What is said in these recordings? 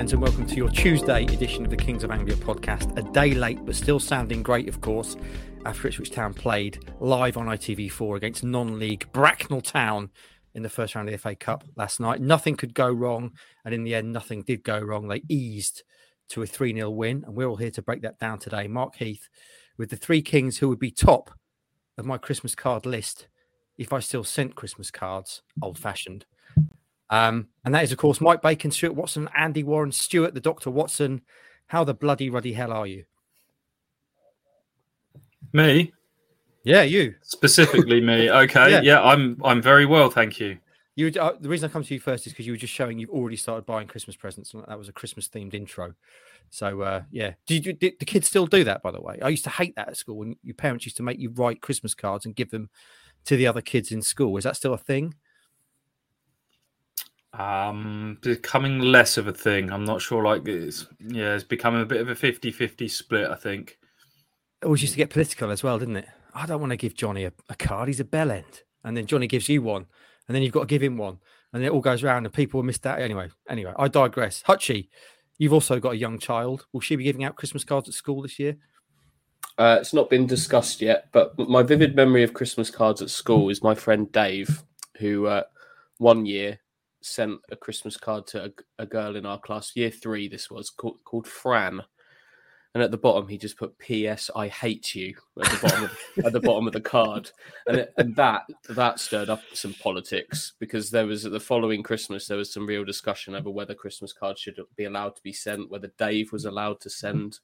friends, and welcome to your Tuesday edition of the Kings of Anglia podcast. A day late, but still sounding great, of course, after Ipswich Town played live on ITV4 against non league Bracknell Town in the first round of the FA Cup last night. Nothing could go wrong, and in the end, nothing did go wrong. They eased to a 3 0 win, and we're all here to break that down today. Mark Heath with the three Kings who would be top of my Christmas card list if I still sent Christmas cards old fashioned. Um, and that is, of course, Mike Bacon, Stuart Watson, Andy Warren, Stuart, the Dr. Watson. How the bloody ruddy hell are you? Me? Yeah, you. Specifically me. Okay. yeah. yeah, I'm I'm very well, thank you. You uh, the reason I come to you first is because you were just showing you've already started buying Christmas presents, and that was a Christmas themed intro. So uh, yeah, did, you, did the kids still do that? By the way, I used to hate that at school when your parents used to make you write Christmas cards and give them to the other kids in school. Is that still a thing? Um, becoming less of a thing. I'm not sure. Like it's yeah, it's becoming a bit of a 50-50 split. I think. It always used to get political as well, didn't it? I don't want to give Johnny a, a card. He's a bell end, and then Johnny gives you one, and then you've got to give him one, and it all goes around, and people will miss that anyway. Anyway, I digress. Hutchie, you've also got a young child. Will she be giving out Christmas cards at school this year? Uh, it's not been discussed yet, but my vivid memory of Christmas cards at school is my friend Dave, who uh, one year sent a Christmas card to a, a, girl in our class, year three. This was called, called Fran, and at the bottom he just put "P.S. I hate you" at the bottom of, at the bottom of the card, and it, and that that stirred up some politics because there was the following Christmas there was some real discussion over whether Christmas cards should be allowed to be sent, whether Dave was allowed to mm-hmm. send.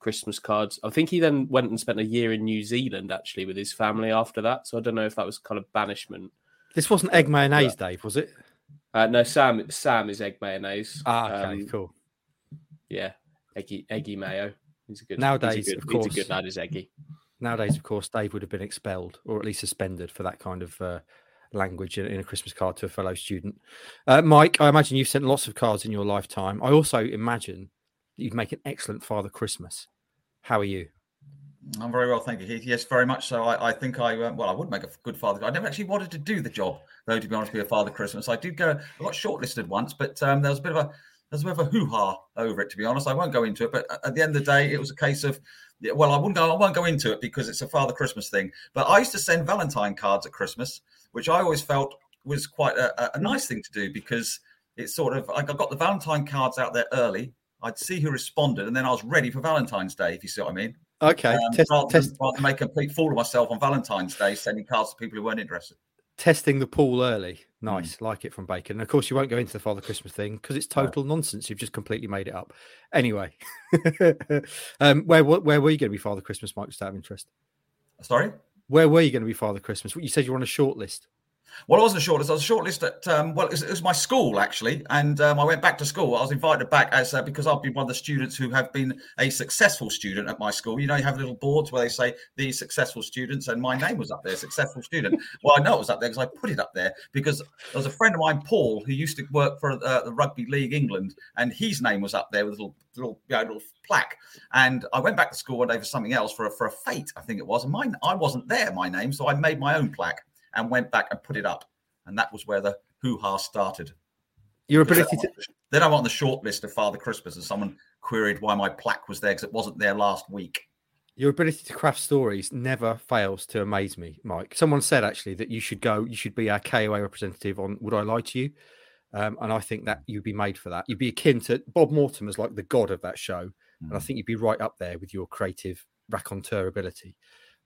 Christmas cards. I think he then went and spent a year in New Zealand actually with his family after that. So I don't know if that was kind of banishment. This wasn't egg mayonnaise, Dave, was it? Uh, no, Sam. Sam is egg mayonnaise. Ah, okay, um, cool. Yeah, eggy, eggy mayo. He's a good. Nowadays, a good, of course, he's a good lad. Is eggy. Nowadays, of course, Dave would have been expelled or at least suspended for that kind of uh, language in, in, a Christmas card to a fellow student. Uh, Mike, I imagine you've sent lots of cards in your lifetime. I also imagine that you'd make an excellent Father Christmas. How are you? I'm very well, thank you, Heath. Yes, very much so. I, I think I uh, well, I would make a good father. I never actually wanted to do the job, though. To be honest, be a father Christmas. I did go. I got shortlisted once, but um, there was a bit of a there's a bit of a hoo ha over it. To be honest, I won't go into it. But at the end of the day, it was a case of well, I wouldn't go. I won't go into it because it's a father Christmas thing. But I used to send Valentine cards at Christmas, which I always felt was quite a, a nice thing to do because it's sort of I got the Valentine cards out there early. I'd see who responded, and then I was ready for Valentine's Day. If you see what I mean. Okay. Um, test, rather, test. Than, make a complete fool of myself on Valentine's Day, sending cards to people who weren't interested. Testing the pool early. Nice. Mm. Like it from Bacon. And of course, you won't go into the Father Christmas thing because it's total no. nonsense. You've just completely made it up. Anyway, um, where, where were you going to be Father Christmas, Mike, just out of interest? Sorry? Where were you going to be Father Christmas? You said you were on a short list. Well, I wasn't a shortlist. I was a shortlist at um, well, it was, it was, my school actually, and um, I went back to school. I was invited back as uh, because I've been one of the students who have been a successful student at my school. You know, you have little boards where they say the successful students, and my name was up there, successful student. well, I know it was up there because I put it up there because there was a friend of mine, Paul, who used to work for uh, the Rugby League England, and his name was up there with a little little, you know, little plaque. And I went back to school one day for something else for a, for a fete, I think it was. And mine, I wasn't there, my name, so I made my own plaque and went back and put it up and that was where the hoo ha started. Your ability to. Then I'm on the short list of Father Christmas, and someone queried why my plaque was there because it wasn't there last week. Your ability to craft stories never fails to amaze me, Mike. Someone said actually that you should go, you should be our KOA representative on Would I Lie to You? Um, and I think that you'd be made for that. You'd be akin to Bob Mortimer's like the god of that show. Mm. And I hmm. think you'd be right up there with your creative raconteur ability.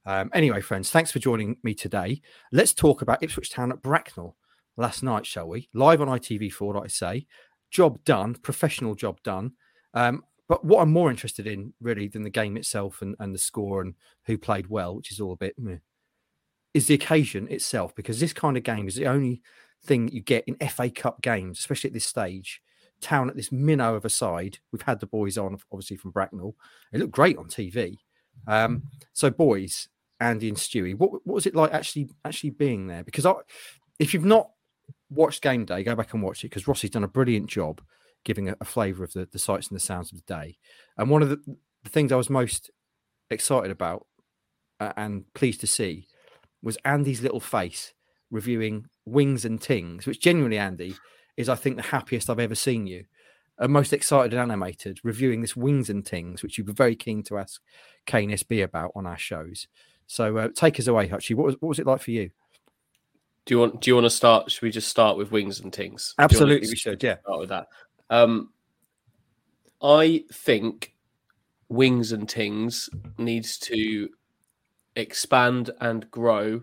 Um, anyway, friends, thanks for joining me today. Let's talk about Ipswich Town at Bracknell last night, shall we? Live on ITV4, like I say. Job done, professional job done. Um, but what I'm more interested in, really, than the game itself and, and the score and who played well, which is all a bit, meh, is the occasion itself. Because this kind of game is the only thing you get in FA Cup games, especially at this stage. Town at this minnow of a side. We've had the boys on, obviously, from Bracknell. It looked great on TV. Um, so, boys, Andy and Stewie. What, what was it like actually actually being there? Because I, if you've not watched Game Day, go back and watch it because Rossi's done a brilliant job giving a, a flavour of the, the sights and the sounds of the day. And one of the, the things I was most excited about uh, and pleased to see was Andy's little face reviewing Wings and Tings, which genuinely, Andy, is I think the happiest I've ever seen you. Are most excited and animated reviewing this Wings and Things, which you'd be very keen to ask Kane SB about on our shows. So uh, take us away, Hutchie. What was what was it like for you? Do you want Do you want to start? Should we just start with wings and things? You Absolutely, to we should. Yeah. Start with that. Um, I think wings and things needs to expand and grow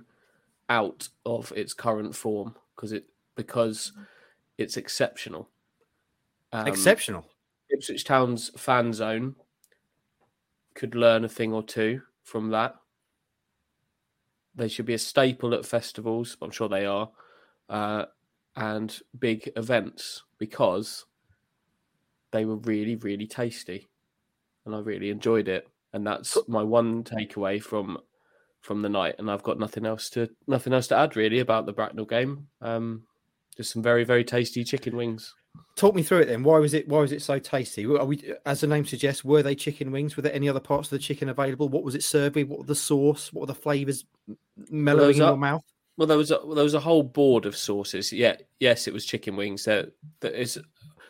out of its current form because it because it's exceptional. Um, Exceptional. Ipswich Town's fan zone could learn a thing or two from that. They should be a staple at festivals. I'm sure they are, uh, and big events because they were really, really tasty, and I really enjoyed it. And that's my one takeaway from from the night. And I've got nothing else to nothing else to add really about the Bracknell game. Um, just some very, very tasty chicken wings. Talk me through it then. Why was it why was it so tasty? Are we as the name suggests, were they chicken wings? Were there any other parts of the chicken available? What was it served with? What were the sauce? What were the flavors mellowing those in are- your mouth? Well, there was a, there was a whole board of sauces. Yeah, yes, it was chicken wings. There, there is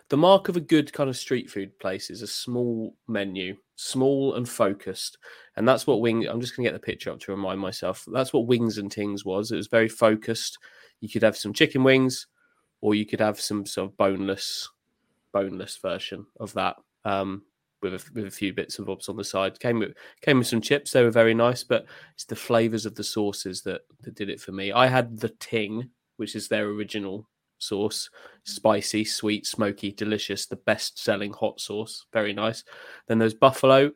the mark of a good kind of street food place is a small menu, small and focused, and that's what wing. I'm just gonna get the picture up to remind myself. That's what wings and things was. It was very focused. You could have some chicken wings, or you could have some sort of boneless, boneless version of that. Um, with a, with a few bits and bobs on the side. Came with came with some chips. They were very nice, but it's the flavors of the sauces that, that did it for me. I had the ting, which is their original sauce, spicy, sweet, smoky, delicious, the best selling hot sauce. Very nice. Then there's buffalo,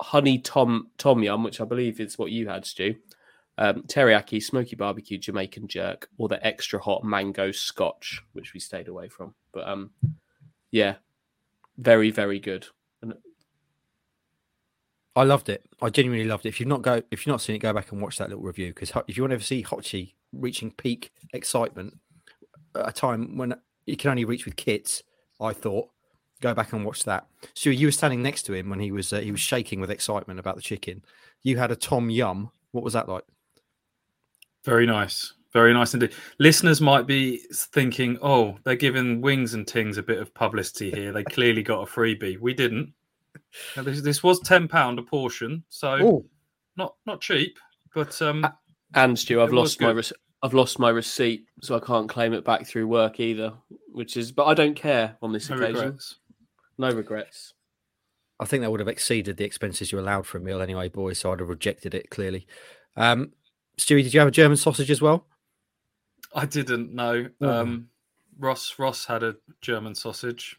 honey tom tom yum, which I believe is what you had, Stu. Um, teriyaki, smoky barbecue, Jamaican jerk, or the extra hot mango scotch, which we stayed away from. But um, yeah, very very good. I loved it. I genuinely loved it. If you've not go, if you've not seen it, go back and watch that little review because if you want to ever see Hutchie reaching peak excitement at a time when you can only reach with kits, I thought go back and watch that. Stu, you were standing next to him when he was uh, he was shaking with excitement about the chicken. You had a Tom Yum. What was that like? Very nice. Very nice indeed. Listeners might be thinking, oh, they're giving Wings and Tings a bit of publicity here. They clearly got a freebie. We didn't. Now, This, this was £10 a portion, so not not cheap, but um, And Stu, I've lost my good. I've lost my receipt, so I can't claim it back through work either. Which is, but I don't care on this no occasion. regrets. No regrets. I think that would have exceeded the expenses you allowed for a meal anyway, boys. So I'd have rejected it clearly. Um, Stewie, did you have a German sausage as well? I didn't know. Oh. Um, Ross Ross had a German sausage.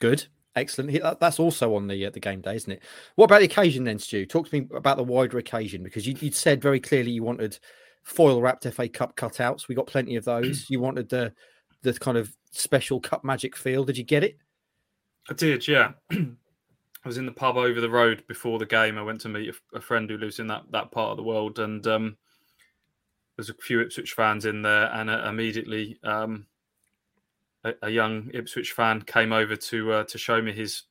Good, excellent. That's also on the uh, the game day, isn't it? What about the occasion then, Stu? Talk to me about the wider occasion because you, you'd said very clearly you wanted foil wrapped FA Cup cutouts. We got plenty of those. you wanted the the kind of special cup magic feel. Did you get it? I did, yeah. I was in the pub over the road before the game. I went to meet a, a friend who lives in that, that part of the world, and um, there's a few Ipswich fans in there. And uh, immediately, um, a, a young Ipswich fan came over to uh, to show me his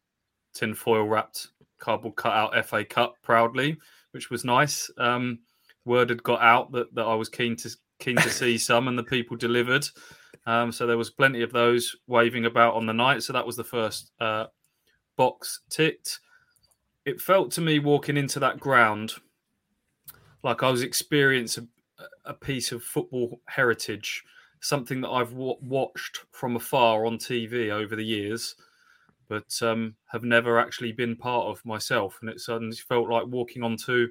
tinfoil wrapped cardboard cutout FA Cup proudly, which was nice. Um, word had got out that, that I was keen to keen to see some, and the people delivered. Um, so there was plenty of those waving about on the night. So that was the first uh, box ticked. It felt to me walking into that ground like I was experiencing a, a piece of football heritage, something that I've wa- watched from afar on TV over the years, but um, have never actually been part of myself. And it suddenly felt like walking onto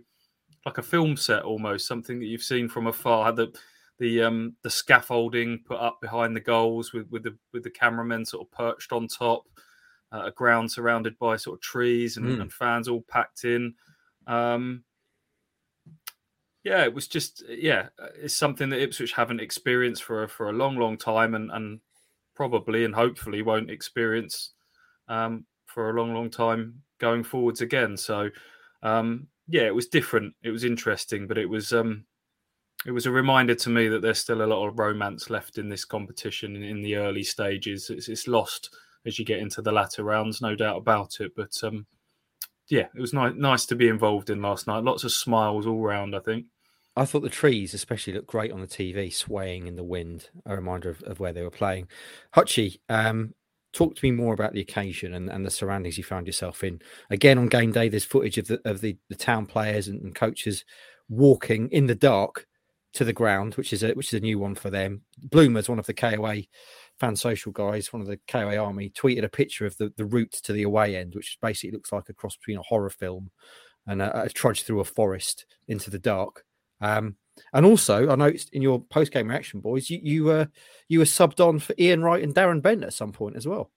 like a film set almost, something that you've seen from afar. The the um the scaffolding put up behind the goals with with the with the cameramen sort of perched on top, uh, a ground surrounded by sort of trees and, Mm. and fans all packed in. Um, yeah, it was just yeah, uh, it's something that Ipswich haven't experienced for a, for a long, long time, and and probably and hopefully won't experience um, for a long, long time going forwards again. So um, yeah, it was different. It was interesting, but it was um, it was a reminder to me that there's still a lot of romance left in this competition in, in the early stages. It's, it's lost as you get into the latter rounds, no doubt about it. But um, yeah, it was ni- nice to be involved in last night. Lots of smiles all round. I think. I thought the trees, especially, looked great on the TV, swaying in the wind. A reminder of, of where they were playing. Hutchie, um, talk to me more about the occasion and, and the surroundings you found yourself in. Again, on game day, there's footage of the of the, the town players and, and coaches walking in the dark to the ground, which is a which is a new one for them. Bloomers, one of the KOA fan social guys, one of the KOA army, tweeted a picture of the, the route to the away end, which basically looks like a cross between a horror film and a, a trudge through a forest into the dark. Um, and also, I noticed in your post game reaction, boys, you you were uh, you were subbed on for Ian Wright and Darren Bent at some point as well.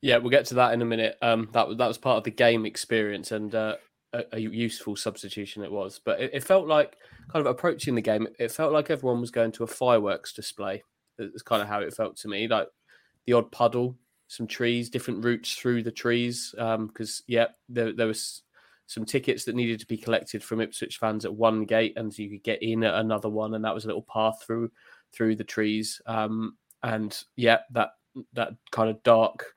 Yeah, we'll get to that in a minute. Um, that was that was part of the game experience and uh, a, a, useful substitution it was. But it, it, felt like kind of approaching the game. It felt like everyone was going to a fireworks display. It's kind of how it felt to me. Like the odd puddle, some trees, different routes through the trees. Because um, yeah, there there was some tickets that needed to be collected from Ipswich fans at one gate, and you could get in at another one, and that was a little path through through the trees. Um, and yeah, that that kind of dark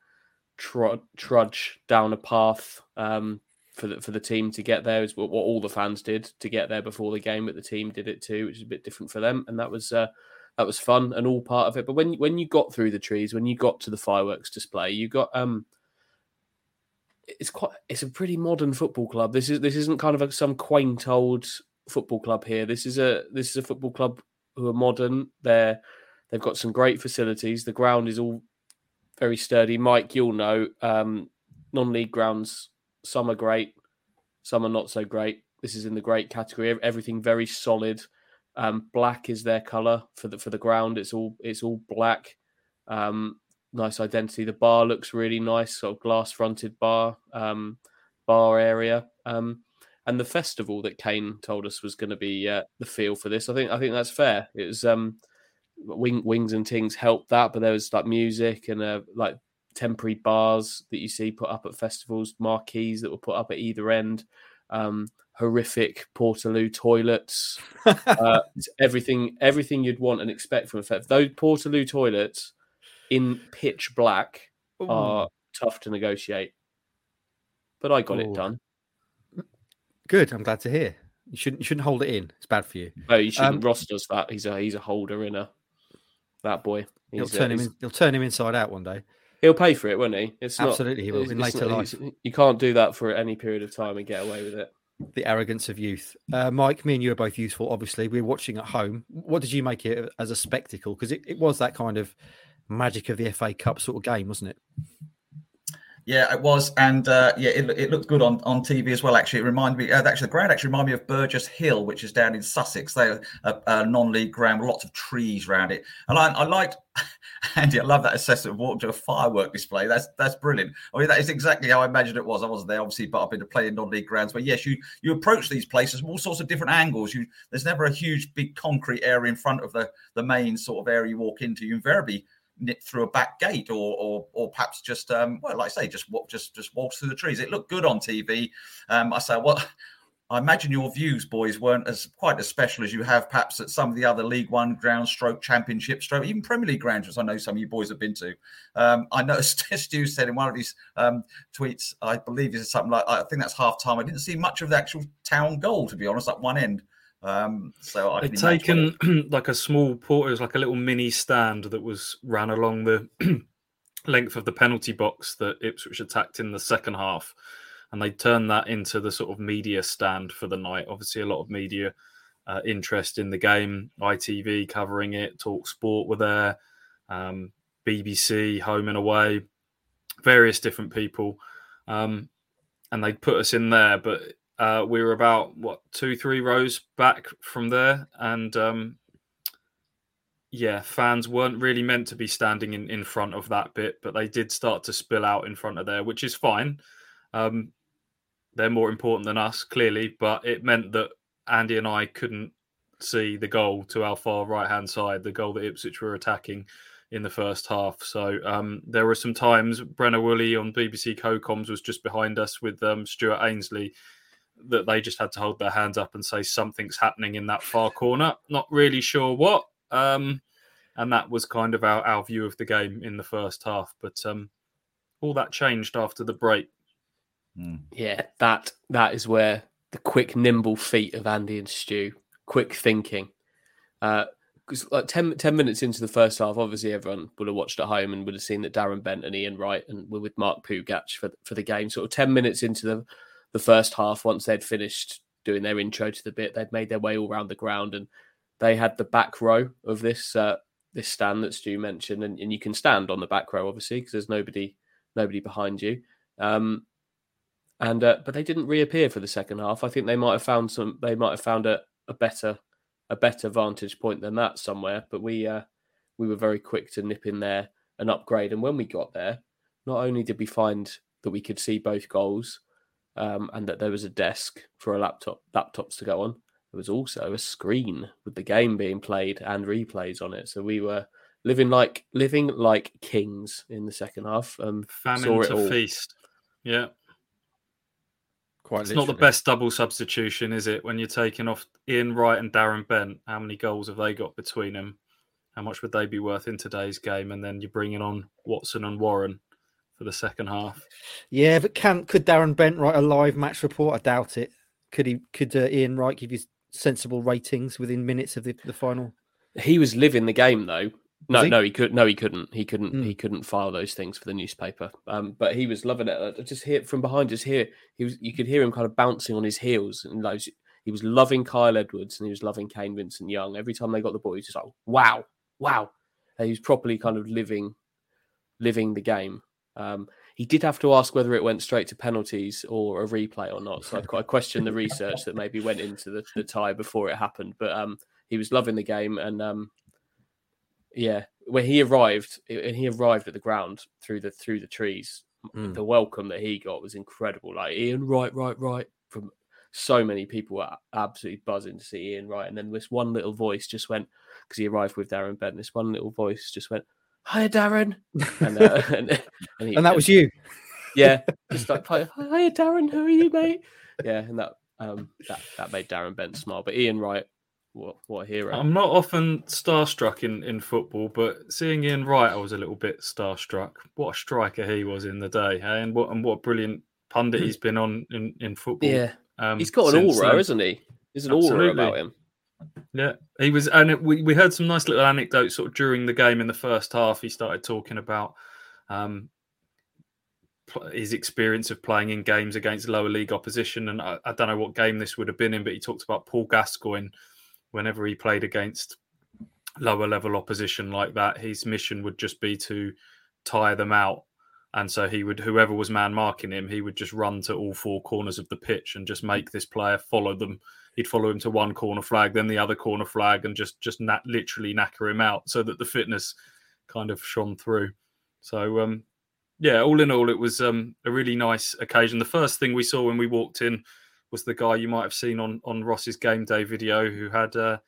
trudge down a path um, for the for the team to get there is what, what, all the fans did to get there before the game, but the team did it too, which is a bit different for them, and that was uh, that was fun and all part of it. But when when you got through the trees, when you got to the fireworks display, you got um it's quite it's a pretty modern football club. This is this isn't kind of a, some quaint old football club here. This is a this is a football club who are modern. They're they've got some great facilities. The ground is all very sturdy. Mike, you'll know um, non-league grounds. Some are great, some are not so great. This is in the great category. Everything very solid. Um, black is their color for the for the ground. It's all it's all black. Um, nice identity. The bar looks really nice, sort of glass fronted bar, um, bar area. Um, and the festival that Kane told us was going to be uh, the feel for this. I think I think that's fair. It was um, wing, wings and things helped that, but there was like music and uh, like temporary bars that you see put up at festivals, marquees that were put up at either end. Um, horrific Portaloo toilets, uh, everything, everything you'd want and expect from a festival. Those Portaloo toilets in pitch black Ooh. are tough to negotiate. But I got Ooh. it done. Good. I'm glad to hear. You shouldn't you shouldn't hold it in. It's bad for you. No, you shouldn't. Um, Ross does that. He's a he's a holder in a that boy. He's, he'll turn him in, he'll turn him inside out one day. He'll pay for it, won't he? It's absolutely not, he will in later not, life. You can't do that for any period of time and get away with it. The arrogance of youth. Uh, Mike, me and you are both useful. Obviously, we are watching at home. What did you make it as a spectacle? Because it, it was that kind of magic of the FA Cup sort of game, wasn't it? Yeah, it was, and uh, yeah, it, it looked good on, on TV as well. Actually, it reminded me. Uh, actually, the ground actually reminded me of Burgess Hill, which is down in Sussex. They're a, a non-league ground, lots of trees around it, and I, I liked Andy. I love that assessment of walking to a firework display. That's that's brilliant. I mean, that is exactly how I imagined it was. I wasn't there, obviously, but I've been to play in non-league grounds. But yes, you you approach these places from all sorts of different angles. You there's never a huge big concrete area in front of the the main sort of area you walk into. You invariably nip through a back gate or or, or perhaps just um, well like I say just walk just just walks through the trees it looked good on TV um, I say well I imagine your views boys weren't as quite as special as you have perhaps at some of the other League One ground stroke championship stroke even Premier League grounds which I know some of you boys have been to. Um, I know Stu said in one of his um, tweets I believe is something like I think that's half time. I didn't see much of the actual town goal to be honest at one end. Um, so I would taken like a small port. It was like a little mini stand that was ran along the length of the penalty box that Ipswich attacked in the second half, and they turned that into the sort of media stand for the night. Obviously, a lot of media uh, interest in the game. ITV covering it. Talk Sport were there. Um, BBC, home and away, various different people, um, and they put us in there, but uh, we were about what two, three rows back from there, and um, yeah, fans weren't really meant to be standing in, in front of that bit, but they did start to spill out in front of there, which is fine. Um, they're more important than us, clearly, but it meant that Andy and I couldn't see the goal to our far right hand side, the goal that Ipswich were attacking in the first half. So um, there were some times Brenner Woolley on BBC Co-Coms was just behind us with um, Stuart Ainsley that they just had to hold their hands up and say something's happening in that far corner. Not really sure what. Um, and that was kind of our, our view of the game in the first half. But um, all that changed after the break. Mm. Yeah, that that is where the quick, nimble feet of Andy and Stu, quick thinking. Uh, because like 10, 10 minutes into the first half, obviously everyone would have watched at home and would have seen that Darren Bent and Ian Wright and were with Mark Pougatch for for the game. Sort of ten minutes into the the first half, once they'd finished doing their intro to the bit, they'd made their way all around the ground and they had the back row of this uh, this stand that Stu mentioned, and, and you can stand on the back row obviously because there's nobody nobody behind you. Um, and uh, but they didn't reappear for the second half. I think they might have found some. They might have found a, a better a better vantage point than that somewhere. But we uh, we were very quick to nip in there and upgrade. And when we got there, not only did we find that we could see both goals um, and that there was a desk for a laptop laptops to go on, there was also a screen with the game being played and replays on it. So we were living like living like kings in the second half. Um, Famine to all. feast. Yeah. Quite It's not the best double substitution, is it? When you're taking off Ian Wright and Darren Bent, how many goals have they got between them? How much would they be worth in today's game? And then you're bringing on Watson and Warren for the second half. Yeah, but can could Darren Bent write a live match report? I doubt it. Could he? Could uh, Ian Wright give you sensible ratings within minutes of the, the final? He was living the game though. No, he? no, he could. No, he couldn't. He couldn't. Mm. He couldn't file those things for the newspaper. Um, but he was loving it. I just hear from behind. Just hear he was. You could hear him kind of bouncing on his heels, and those. He was loving Kyle Edwards and he was loving Kane Vincent Young. Every time they got the ball, he was just like, "Wow, wow!" And he was properly kind of living, living the game. Um, he did have to ask whether it went straight to penalties or a replay or not. So I, I question the research that maybe went into the, the tie before it happened. But um, he was loving the game, and um, yeah, when he arrived, and he arrived at the ground through the through the trees, Mm. the welcome that he got was incredible. Like Ian, right, right, right, from so many people were absolutely buzzing to see Ian Wright, and then this one little voice just went because he arrived with Darren Bent. This one little voice just went, "Hi, Darren," and uh, and, and, he, And that was you. yeah, just like, "Hi, Darren, Who are you, mate?" Yeah, and that um that that made Darren Bent smile. But Ian Wright, what what a hero! I'm not often starstruck in, in football, but seeing Ian Wright, I was a little bit starstruck. What a striker he was in the day, hey? and what and what a brilliant pundit he's been on in, in football. yeah, um, he's got an aura, then. isn't he? There's an aura about him. Yeah, he was, and it, we we heard some nice little anecdotes sort of during the game in the first half. He started talking about um, his experience of playing in games against lower league opposition, and I, I don't know what game this would have been in, but he talked about Paul Gascoigne whenever he played against lower level opposition like that. His mission would just be to tire them out. And so he would, whoever was man marking him, he would just run to all four corners of the pitch and just make this player follow them he'd follow him to one corner flag, then the other corner flag, and just just nat- literally knacker him out, so that the fitness kind of shone through. So um, yeah, all in all, it was um, a really nice occasion. The first thing we saw when we walked in was the guy you might have seen on on Ross's game day video, who had uh,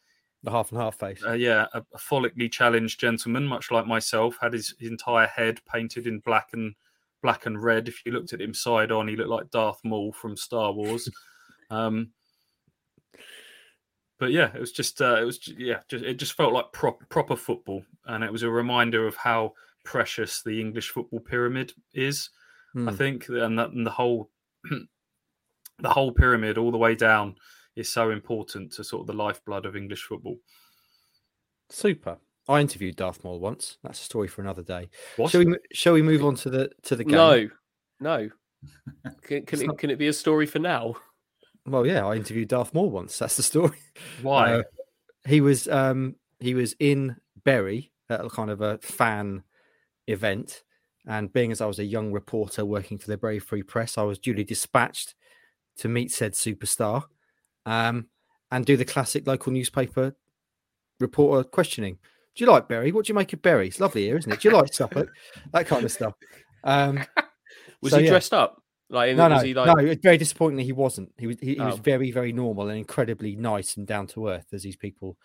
The half and half face. uh, yeah a, a follically challenged gentleman, much like myself, had his, his entire head painted in black and black and red. If you looked at him side on, he looked like Darth Maul from Star Wars. um, but yeah, it was just uh, it was yeah, just it just felt like prop, proper football, and it was a reminder of how precious the English football pyramid is. I Hmm. think, and that and the whole the whole pyramid all the way down is so important to sort of the lifeblood of English football. Super. I interviewed Darth Maul once. That's a story for another day. What? Shall we? Shall we move on to the to the game? No, no. Can, can, it, not- can it be a story for now? Well, yeah, I interviewed Darth Maul once. That's the story. Why? Uh, he was um he was in Bury at a kind of a fan event, and being as I was a young reporter working for the Bury Free Press, I was duly dispatched to meet said superstar, um, and do the classic local newspaper reporter questioning. Do you like Bury? What do you make of Bury? It's lovely here, isn't it? Do you like Suffolk? that kind of stuff. Um, Was So, he yeah. dressed up? Like, in- no, was no, he like? no. It's very disappointing that he wasn't. He was. He, he was Oh. very, very normal and incredibly nice and down to earth, as these people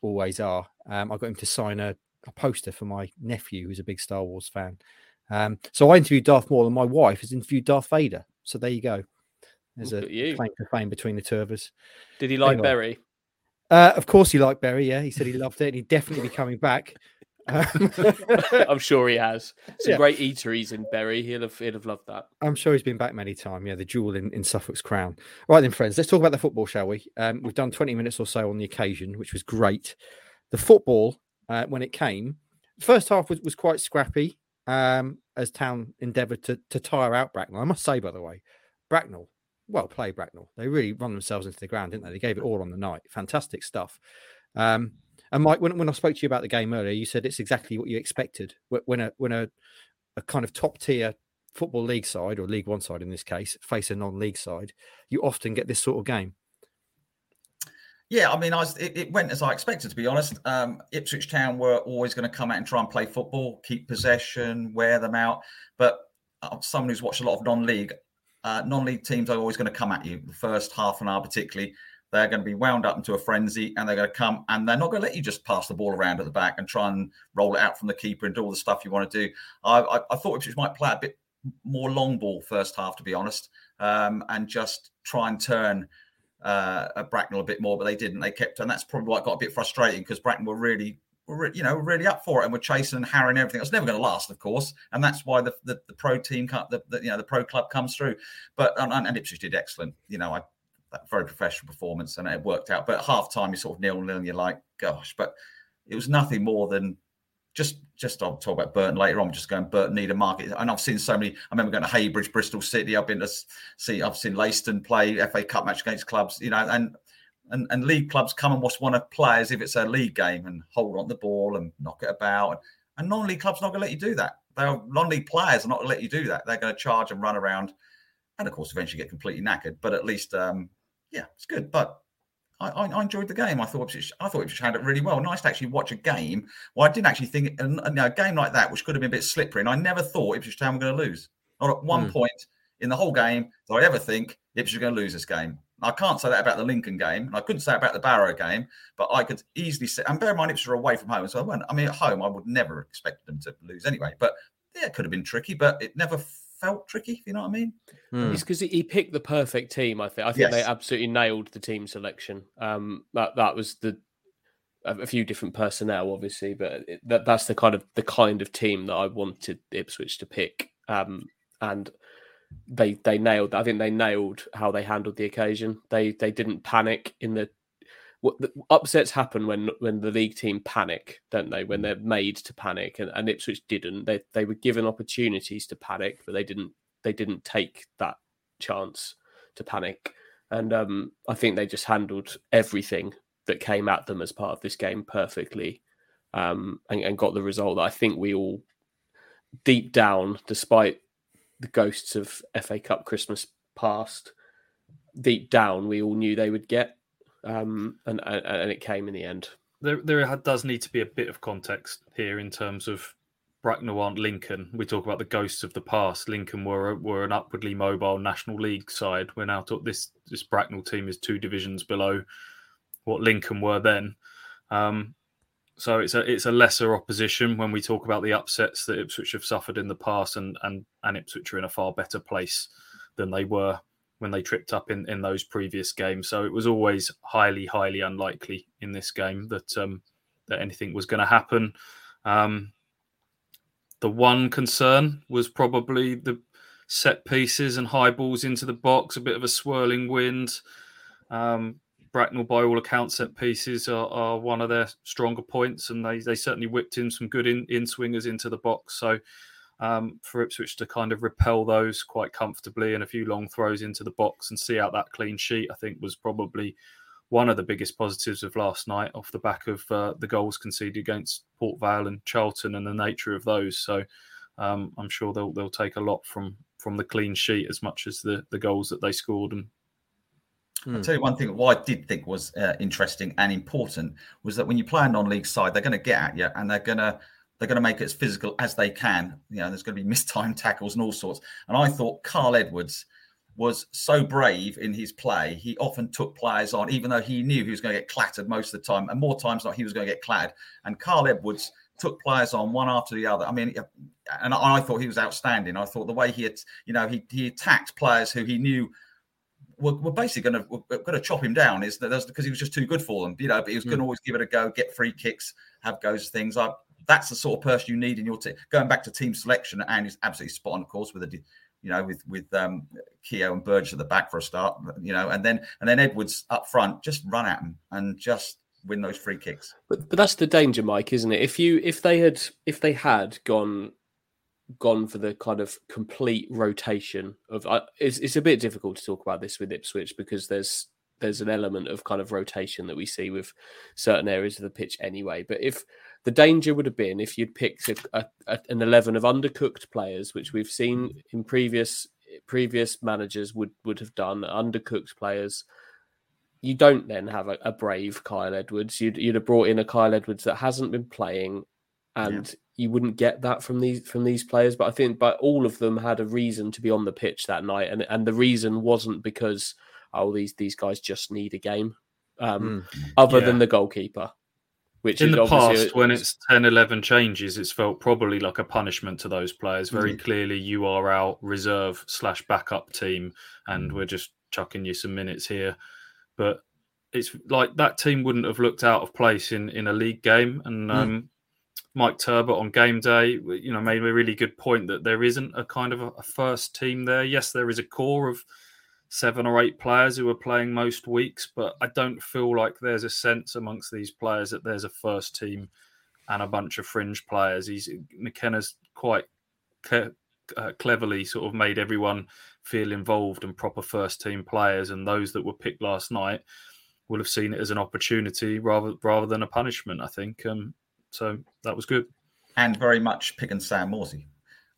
always are. Um, I got him to sign a, a poster for my nephew, who's a big Star Wars fan. Um, so I interviewed Darth Maul, and my wife has interviewed Darth Vader. So there you go. There's Look a claim to fame between the two of us. Did he like Anyway. Bury? Uh, of course, he liked Bury. Yeah, he said he loved it, and he'd definitely be coming back. Um, I'm sure he has. Some Yeah. great eateries in Bury. He'll have, he'll have loved that. I'm sure he's been back many times. Yeah, the jewel in, in Suffolk's crown. Right then, friends, let's talk about the football, shall we? Um, we've done 20 minutes or so on the occasion, which was great. the football uh, when it came, first half was, was quite scrappy um, as Town endeavoured to, to tire out Bracknell. I must say, by the way, Bracknell, well played, Bracknell. They really run themselves into the ground, didn't they? They gave it all on the night. Fantastic stuff. Um, and Mike, when, when I spoke to you about the game earlier, you said it's exactly what you expected when a when a, a kind of top tier football league side or League One side in this case face a non-league side, you often get this sort of game. Yeah, I mean, I was, it, it, went as I expected, to be honest. Um, Ipswich Town were always going to come out and try and play football, keep possession, wear them out. But uh, someone who's watched a lot of non-league, uh, non-league teams are always going to come at you. The first half an hour, particularly, they're going to be wound up into a frenzy, and they're going to come and they're not going to let you just pass the ball around at the back and try and roll it out from the keeper and do all the stuff you want to do. I, I, I thought Ipswich might play a bit more long ball first half, to be honest, um, and just try and turn uh, Bracknell a bit more, but they didn't. They kept, and that's probably what got a bit frustrating because Bracknell were really, were, you know, really up for it and were chasing and harrying everything. It's never going to last, of course, and that's why the the, the pro team, the, the, you know, the pro club comes through. But and, and Ipswich did excellent. You know, I very professional performance and it worked out. But at half time, you sort of nil nil, and you're like, gosh, but it was nothing more than just just I'll talk about Burton later on. Just going Burton need a market, and I've seen so many. I remember going to Heybridge, Bristol City. I've been to see. I've seen Leiston play FA Cup match against clubs. You know, and and, and league clubs come and want to play as if it's a league game and hold on the ball and knock it about. And, and non-league clubs not going to let you do that. They're non-league players are not going to let you do that. They're going to charge and run around, and of course, eventually get completely knackered. But at least, um, yeah, it's good. But I, I, enjoyed the game. I thought it, I thought it had it really well. Nice to actually watch a game. Well, I didn't actually think a, a, game like that, which could have been a bit slippery, and I never thought Ipswich Town were going to lose. Not at one mm. point in the whole game did I ever think Ipswich were going to lose this game. I can't say that about the Lincoln game, and I couldn't say about the Barrow game, but I could easily say. And bear in mind, Ipswich are away from home, so I went. I mean, at home, I would never expect them to lose anyway. But yeah, it could have been tricky, but it never felt tricky. If you know what I mean? Mm. It's because he picked the perfect team. I think. I think yes. they absolutely nailed the team selection. Um, that that was the a few different personnel, obviously, but it, that that's the kind of the kind of team that I wanted Ipswich to pick. Um, and they they nailed. I think they nailed how they handled the occasion. They they didn't panic in the what the, upsets happen when when the league team panic, don't they? When they're made to panic, and, and Ipswich didn't. They they were given opportunities to panic, but they didn't. They didn't take that chance to panic, and um, I think they just handled everything that came at them as part of this game perfectly, um, and, and got the result that I think we all deep down, despite the ghosts of FA Cup Christmas past, deep down we all knew they would get um, and, and it came in the end. There, there does need to be a bit of context here in terms of Bracknell aren't Lincoln. We talk about the ghosts of the past. Lincoln were were an upwardly mobile National League side. We're now talk, this this Bracknell team is two divisions below what Lincoln were then. Um, so it's a it's a lesser opposition when we talk about the upsets that Ipswich have suffered in the past, and and and Ipswich are in a far better place than they were when they tripped up in, in those previous games. So it was always highly, highly unlikely in this game that um, that anything was going to happen. Um, the one concern was probably the set pieces and high balls into the box, a bit of a swirling wind. Um, Bracknell, by all accounts, set pieces are, are, one of their stronger points, and they, they certainly whipped in some good in, in swingers into the box. So um, for Ipswich to kind of repel those quite comfortably and a few long throws into the box and see out that clean sheet, I think was probably one of the biggest positives of last night off the back of uh, the goals conceded against Port Vale and Charlton and the nature of those. So um, I'm sure they'll they'll take a lot from from the clean sheet as much as the the goals that they scored and I'll hmm. tell you one thing. What I did think was uh, interesting and important was that when you play a non-league side, they're going to get at you and they're going to they're going to make it as physical as they can. You know, there's going to be mistimed tackles and all sorts. And I thought Kyle Edwards was so brave in his play. He often took players on, even though he knew he was going to get clattered most of the time, and more times not he was going to get clattered. And Kyle Edwards took players on one after the other. I mean, and I thought he was outstanding. I thought the way he had, you know, he he attacked players who he knew were, were basically going to were going to chop him down. Is that because he was just too good for them, you know? But he was mm. going to always give it a go, get free kicks, have goes things. I that's the sort of person you need in your team. Going back to team selection, and he's absolutely spot on, of course, with a you know with with um, Keogh and Burgess at the back for a start, you know, and then and then Edwards up front, just run at him and just win those free kicks. But but that's the danger, Mike, isn't it? If you if they had if they had gone gone for the kind of complete rotation of uh, it's it's a bit difficult to talk about this with Ipswich because there's there's an element of kind of rotation that we see with certain areas of the pitch anyway. But if the danger would have been if you'd picked a, a, a, an eleven of undercooked players, which we've seen in previous previous managers would would have done, undercooked players you don't then have a, brave Kyle Edwards. You'd you'd have brought in a Kyle Edwards that hasn't been playing, and yeah. You wouldn't get that from these from these players. But I think, but all of them had a reason to be on the pitch that night, and and the reason wasn't because oh these these guys just need a game, um, mm. other yeah. than the goalkeeper. Which in the past, when it's 10, 11 changes, it's felt probably like a punishment to those players. Very mm. clearly, you are our reserve slash backup team, and mm. we're just chucking you some minutes here but it's like that team wouldn't have looked out of place in in a league game. And hmm. um, mm. Mike Turbot on game day, you know, made a really good point that there isn't a kind of a, a, first team there. Yes, there is a core of seven or eight players who are playing most weeks, but I don't feel like there's a sense amongst these players that there's a first team and a bunch of fringe players. He's McKenna's quite uh, cleverly sort of made everyone feel involved and proper first team players, and those that were picked last night will have seen it as an opportunity rather rather than a punishment. I think, um, so that was good. And very much picking Sam Morsy.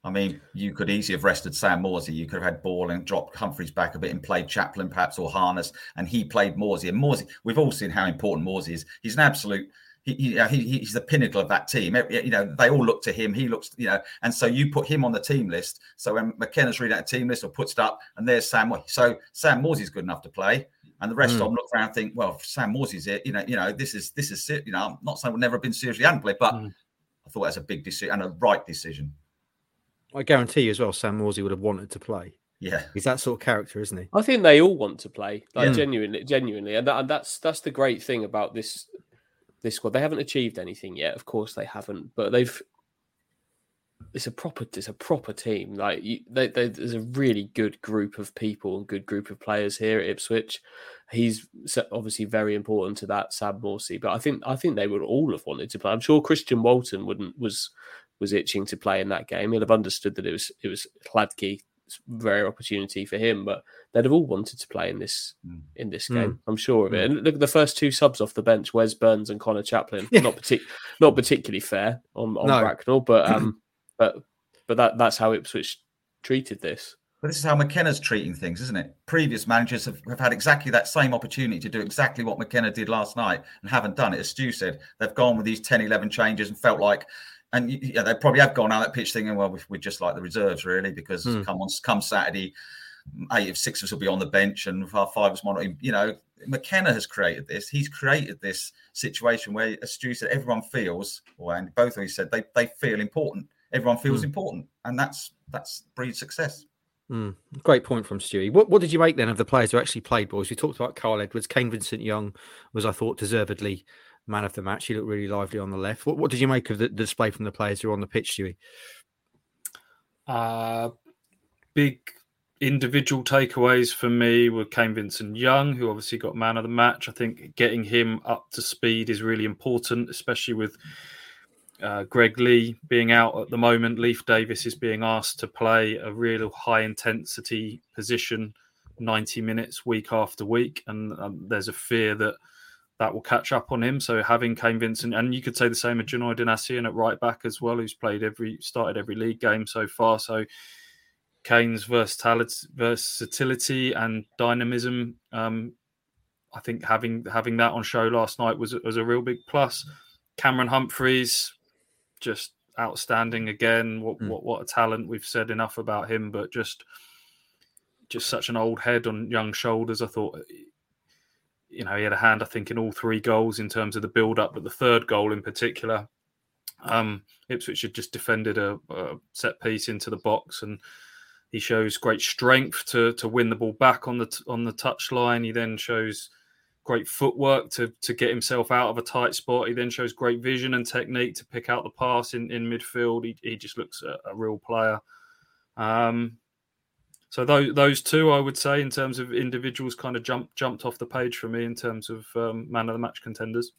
I mean, you could easily have rested Sam Morsy. You could have had ball and dropped Humphreys back a bit and played Chaplin perhaps or Harness, and he played Morsy. And Morsy, we've all seen how important Morsy is. He's an absolute he, he, he's the pinnacle of that team. You know, they all look to him. He looks, you know, and so you put him on the team list. So when McKenna's reading that team list or puts it up, and there's Sam. So Sam Morsy's good enough to play, and the rest mm. of them look around and think, well, Sam Morsy's it. You know, you know, this is this is you know, I'm not saying we've never have been seriously unplayed, but mm. I thought that's a big decision and a right decision. I guarantee you as well, Sam Morsy would have wanted to play. Yeah, he's that sort of character, isn't he? I think they all want to play, like yeah. genuinely, genuinely, and, that, and that's that's the great thing about this this squad. They haven't achieved anything yet, of course they haven't, but they've. It's a proper, it's a proper team. Like you, they, they, there's a really good group of people and good group of players here at Ipswich. He's obviously very important to that, Sam Morsy. But I think, I think they would all have wanted to play. I'm sure Christian Walton wouldn't was was itching to play in that game. He'll have understood that it was it was Hladky rare opportunity for him, but they'd have all wanted to play in this mm. in this hmm. game. Mm. I'm sure of it. Hmm. And look at the first two subs off the bench: Wes Burns and Connor Chaplin. Yeah. Not partic- not particularly fair on on no. Bracknell, but um, but but that that's how Ipswich treated this. But this is how McKenna's treating things, isn't it? Previous managers have, have had exactly that same opportunity to do exactly what McKenna did last night and haven't done it. As Stu said, they've gone with these 10, 11 changes and felt like and yeah, they probably have gone out that pitch thinking, well, we're just like the reserves, really, because mm. come on, come Saturday, eight of six of us will be on the bench, and five of us might You know, McKenna has created this. He's created this situation where, as Stu said, everyone feels, or and both of you said, they they feel important. Everyone feels mm. important, and that's that's breeds success. Mm. Great point from Stewie. What what did you make then of the players who actually played balls? We talked about Kyle Edwards, Kane Vincent Young was, I thought, deservedly man of the match. He looked really lively on the left. What, what did you make of the, the display from the players who were on the pitch, Stewie? Uh, big individual takeaways for me were Kane Vincent Young, who obviously got man of the match. I think getting him up to speed is really important, especially with uh, Greg Leigh being out at the moment. Leif Davis is being asked to play a real high intensity position, 90 minutes week after week. And um, there's a fear that that will catch up on him. So having Kane Vincent, and you could say the same of Janoi Donacien at right back as well, who's played every started every league game so far. So Kane's versatility, versatility and dynamism, um, I think having having that on show last night was was a real big plus. Cameron Humphreys, just outstanding again. What mm. what what a talent! We've said enough about him, but just just such an old head on young shoulders. I thought you know, he had a hand, I think, in all three goals in terms of the build up, but the third goal in particular, um, Ipswich had just defended a, a, set piece into the box, and he shows great strength to to win the ball back on the on the touch line. He then shows great footwork to to get himself out of a tight spot. He then shows great vision and technique to pick out the pass in, in midfield. He, he just looks a, a real player. Um, so those those two, I would say, in terms of individuals, kind of jumped jumped off the page for me in terms of um, man of the match contenders.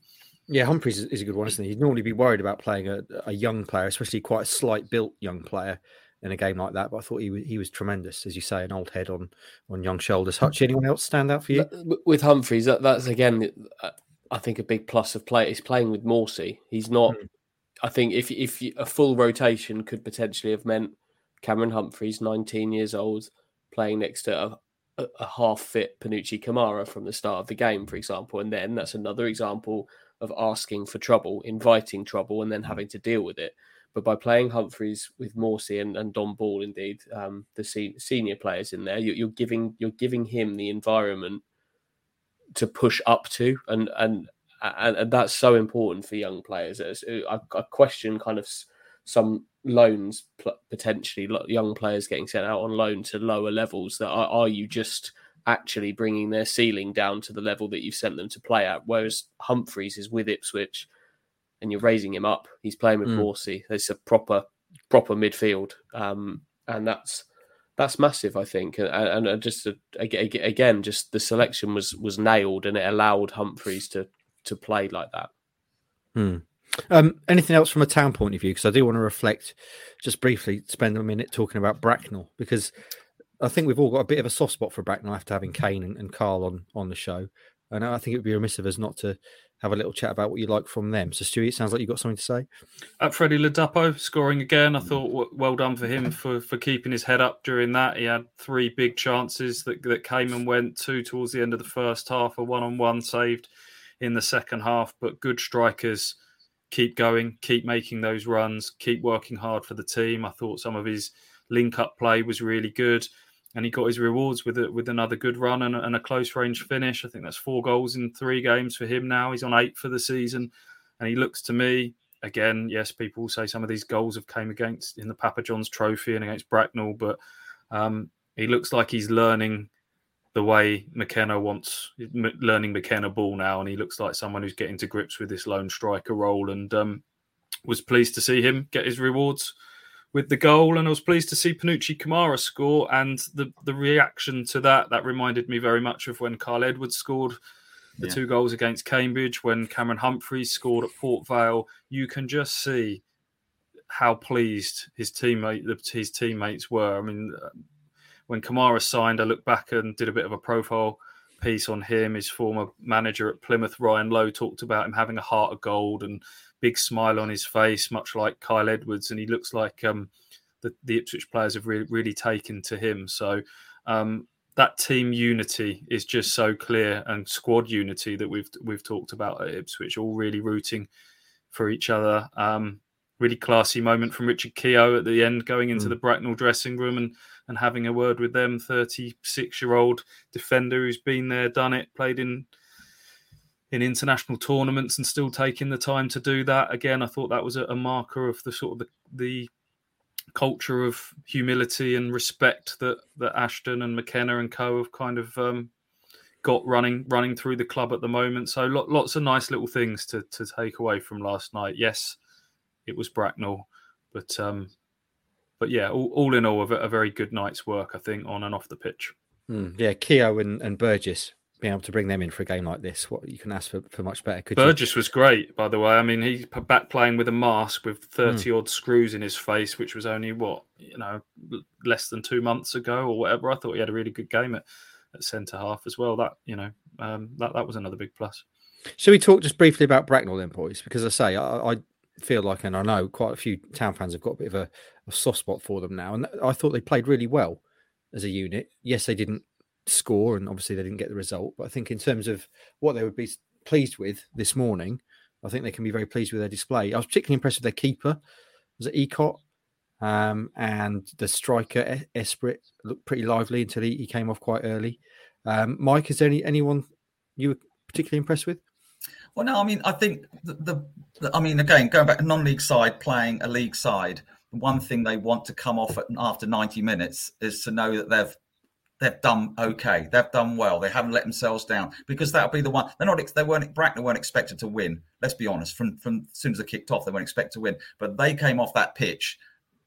Yeah, Humphreys is a good one, isn't he? You'd normally be worried about playing a, a young player, especially quite a slight built young player in a game like that. But I thought he was, he was tremendous, as you say, an old head on on young shoulders. Hutch, anyone else stand out for you? With Humphreys, that, that's again, uh, I think a big plus of play. is playing with Morsy. He's not. Mm. I think if if a full rotation could potentially have meant Cameron Humphreys, 19 years old, playing next to a, a, a half fit Panutche Camara from the start of the game, for example, and then that's another example of asking for trouble, inviting trouble, and then having to deal with it. But by playing Humphreys with Morsy and, and Dom Ball, indeed, um, the se- senior players in there, you, you're giving you're giving him the environment to push up to, and and and, and that's so important for young players. I, I question kind of some loans potentially young players getting sent out on loan to lower levels. That are, are you just actually bringing their ceiling down to the level that you've sent them to play at? Whereas Humphreys is with Ipswich and you're raising him up. He's playing with mm. Morsy. It's a proper proper midfield, um, and that's that's massive, I think. And, and just a, again, just the selection was was nailed, and it allowed Humphreys to to play like that. Hmm. Um, anything else from a town point of view? Because I do want to reflect, just briefly, spend a minute talking about Bracknell because I think we've all got a bit of a soft spot for Bracknell after having Kane and, and Carl on on the show, and I think it would be remiss of us not to have a little chat about what you like from them. So, Stewie, it sounds like you've got something to say. Uh, At Freddie Ladapo scoring again, I thought well done for him for, for keeping his head up during that. He had three big chances that, that came and went, two towards the end of the first half, a one on one saved in the second half. But good strikers keep going, keep making those runs, keep working hard for the team. I thought some of his link up play was really good and he got his rewards with a, with another good run and, and, a close range finish. I think that's four goals in three games for him now. He's on eight for the season, and he looks to me again. Yes, people say some of these goals have came against in the Papa John's Trophy and against Bracknell, but um, he looks like he's learning the way McKenna wants learning McKenna ball now, and he looks like someone who's getting to grips with this lone striker role. And um, was pleased to see him get his rewards with the goal, and I was pleased to see Panutche Camara score. And the the reaction to that that reminded me very much of when Kyle Edwards scored the yeah. two goals against Cambridge, when Cameron Humphreys scored at Port Vale. You can just see how pleased his teammate his teammates were. I mean, uh, when Camara signed, I looked back and did a bit of a profile piece on him. His former manager at Plymouth, Ryan Lowe, talked about him having a heart of gold and big smile on his face, much like Kyle Edwards, and he looks like um, the, the Ipswich players have really, really taken to him. So um, that team unity is just so clear, and squad unity that we've we've talked about at Ipswich, all really rooting for each other. Um, really classy moment from Richard Keogh at the end, going into mm. the Bracknell dressing room and and having a word with them. Thirty six year old defender who's been there, done it, played in in international tournaments and still taking the time to do that. Again, I thought that was a, marker of the sort of the, the culture of humility and respect that that Ashton and McKenna and co have kind of um, got running running through the club at the moment. So lo- lots of nice little things to to take away from last night. Yes, it was Bracknell, but um, but yeah, all, all in all, a, a, very good night's work, I think, on and off the pitch. Mm, yeah, Keogh and, and Burgess being able to bring them in for a game like this, what you can ask for, for much better. Could Burgess you? was great, by the way. I mean, he's back playing with a mask with thirty mm. odd screws in his face, which was only what you know less than two months ago or whatever. I thought he had a really good game at, at centre half as well. That you know um, that that was another big plus. Shall we talk just briefly about Bracknell then, boys? Because I say I, I feel like, and I know quite a few town fans have got a bit of a, a soft spot for them now, and I thought they played really well as a unit. Yes, they didn't score, and obviously they didn't get the result. But I think in terms of what they would be pleased with this morning, I think they can be very pleased with their display. I was particularly impressed with their keeper. Was it Ecott? Um, and the striker Esprit looked pretty lively until he, he came off quite early. Um, Mike, is there any anyone you were particularly impressed with? Well, no, I mean, I think the, the, the I mean, again, going back, non-league side playing a league side, one thing they want to come off at, after 90 minutes is to know that they've they've done okay. They've done well. They haven't let themselves down because that'll be the one. They're not. They weren't. Bracknell weren't expected to win. Let's be honest. From from as soon as they kicked off, they weren't expected to win. But they came off that pitch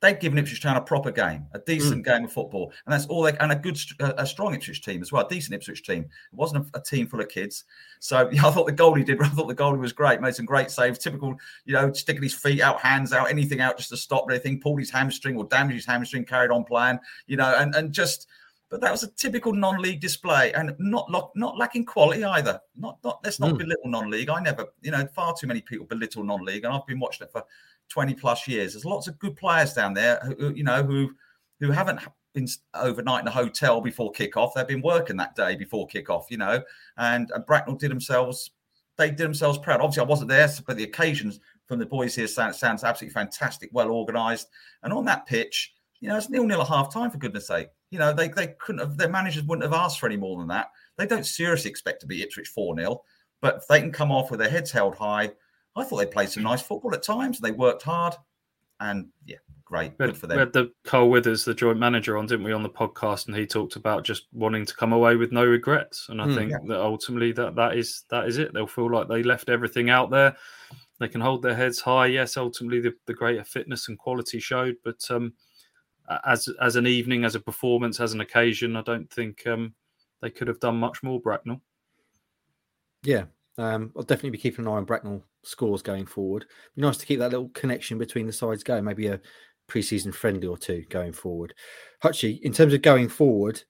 they've given Ipswich Town a proper game, a decent mm. game of football, and that's all they and a good, a strong Ipswich team as well, a decent Ipswich team. It wasn't a, a, team full of kids, so yeah, I thought the goalie did. I thought the goalie was great, made some great saves. Typical, you know, sticking his feet out, hands out, anything out just to stop anything. Pulled his hamstring or damaged his hamstring, carried on playing, you know, and and just. But that was a typical non-league display, and not not lacking quality either. Not not let's not mm. belittle non-league. I never, you know, far too many people belittle non-league, and I've been watching it for 20 plus years. There's lots of good players down there who, you know, who who haven't been overnight in a hotel before kickoff. They've been working that day before kickoff, you know. And, and Bracknell did themselves, they did themselves proud. Obviously, I wasn't there, but the occasions from the boys here sound, sounds absolutely fantastic, well organised. And on that pitch, you know, it's nil nil at half time, for goodness sake. You know, they, they couldn't have, their managers wouldn't have asked for any more than that. They don't seriously expect to be Ipswich 4 0, but they can come off with their heads held high I thought they played some nice football at times. They worked hard, and yeah, great, good for them. We had the Carl Withers, the joint manager, on, didn't we, on the podcast, and he talked about just wanting to come away with no regrets. And I mm, think yeah. that ultimately that that is that is it. They'll feel like they left everything out there. They can hold their heads high. Yes, ultimately the, the greater fitness and quality showed, but um, as as an evening, as a performance, as an occasion, I don't think um, they could have done much more. Bracknell. Yeah, um, I'll definitely be keeping an eye on Bracknell scores going forward. Be nice to keep that little connection between the sides going. Maybe a preseason friendly or two going forward. Hutchie, in terms of going forward,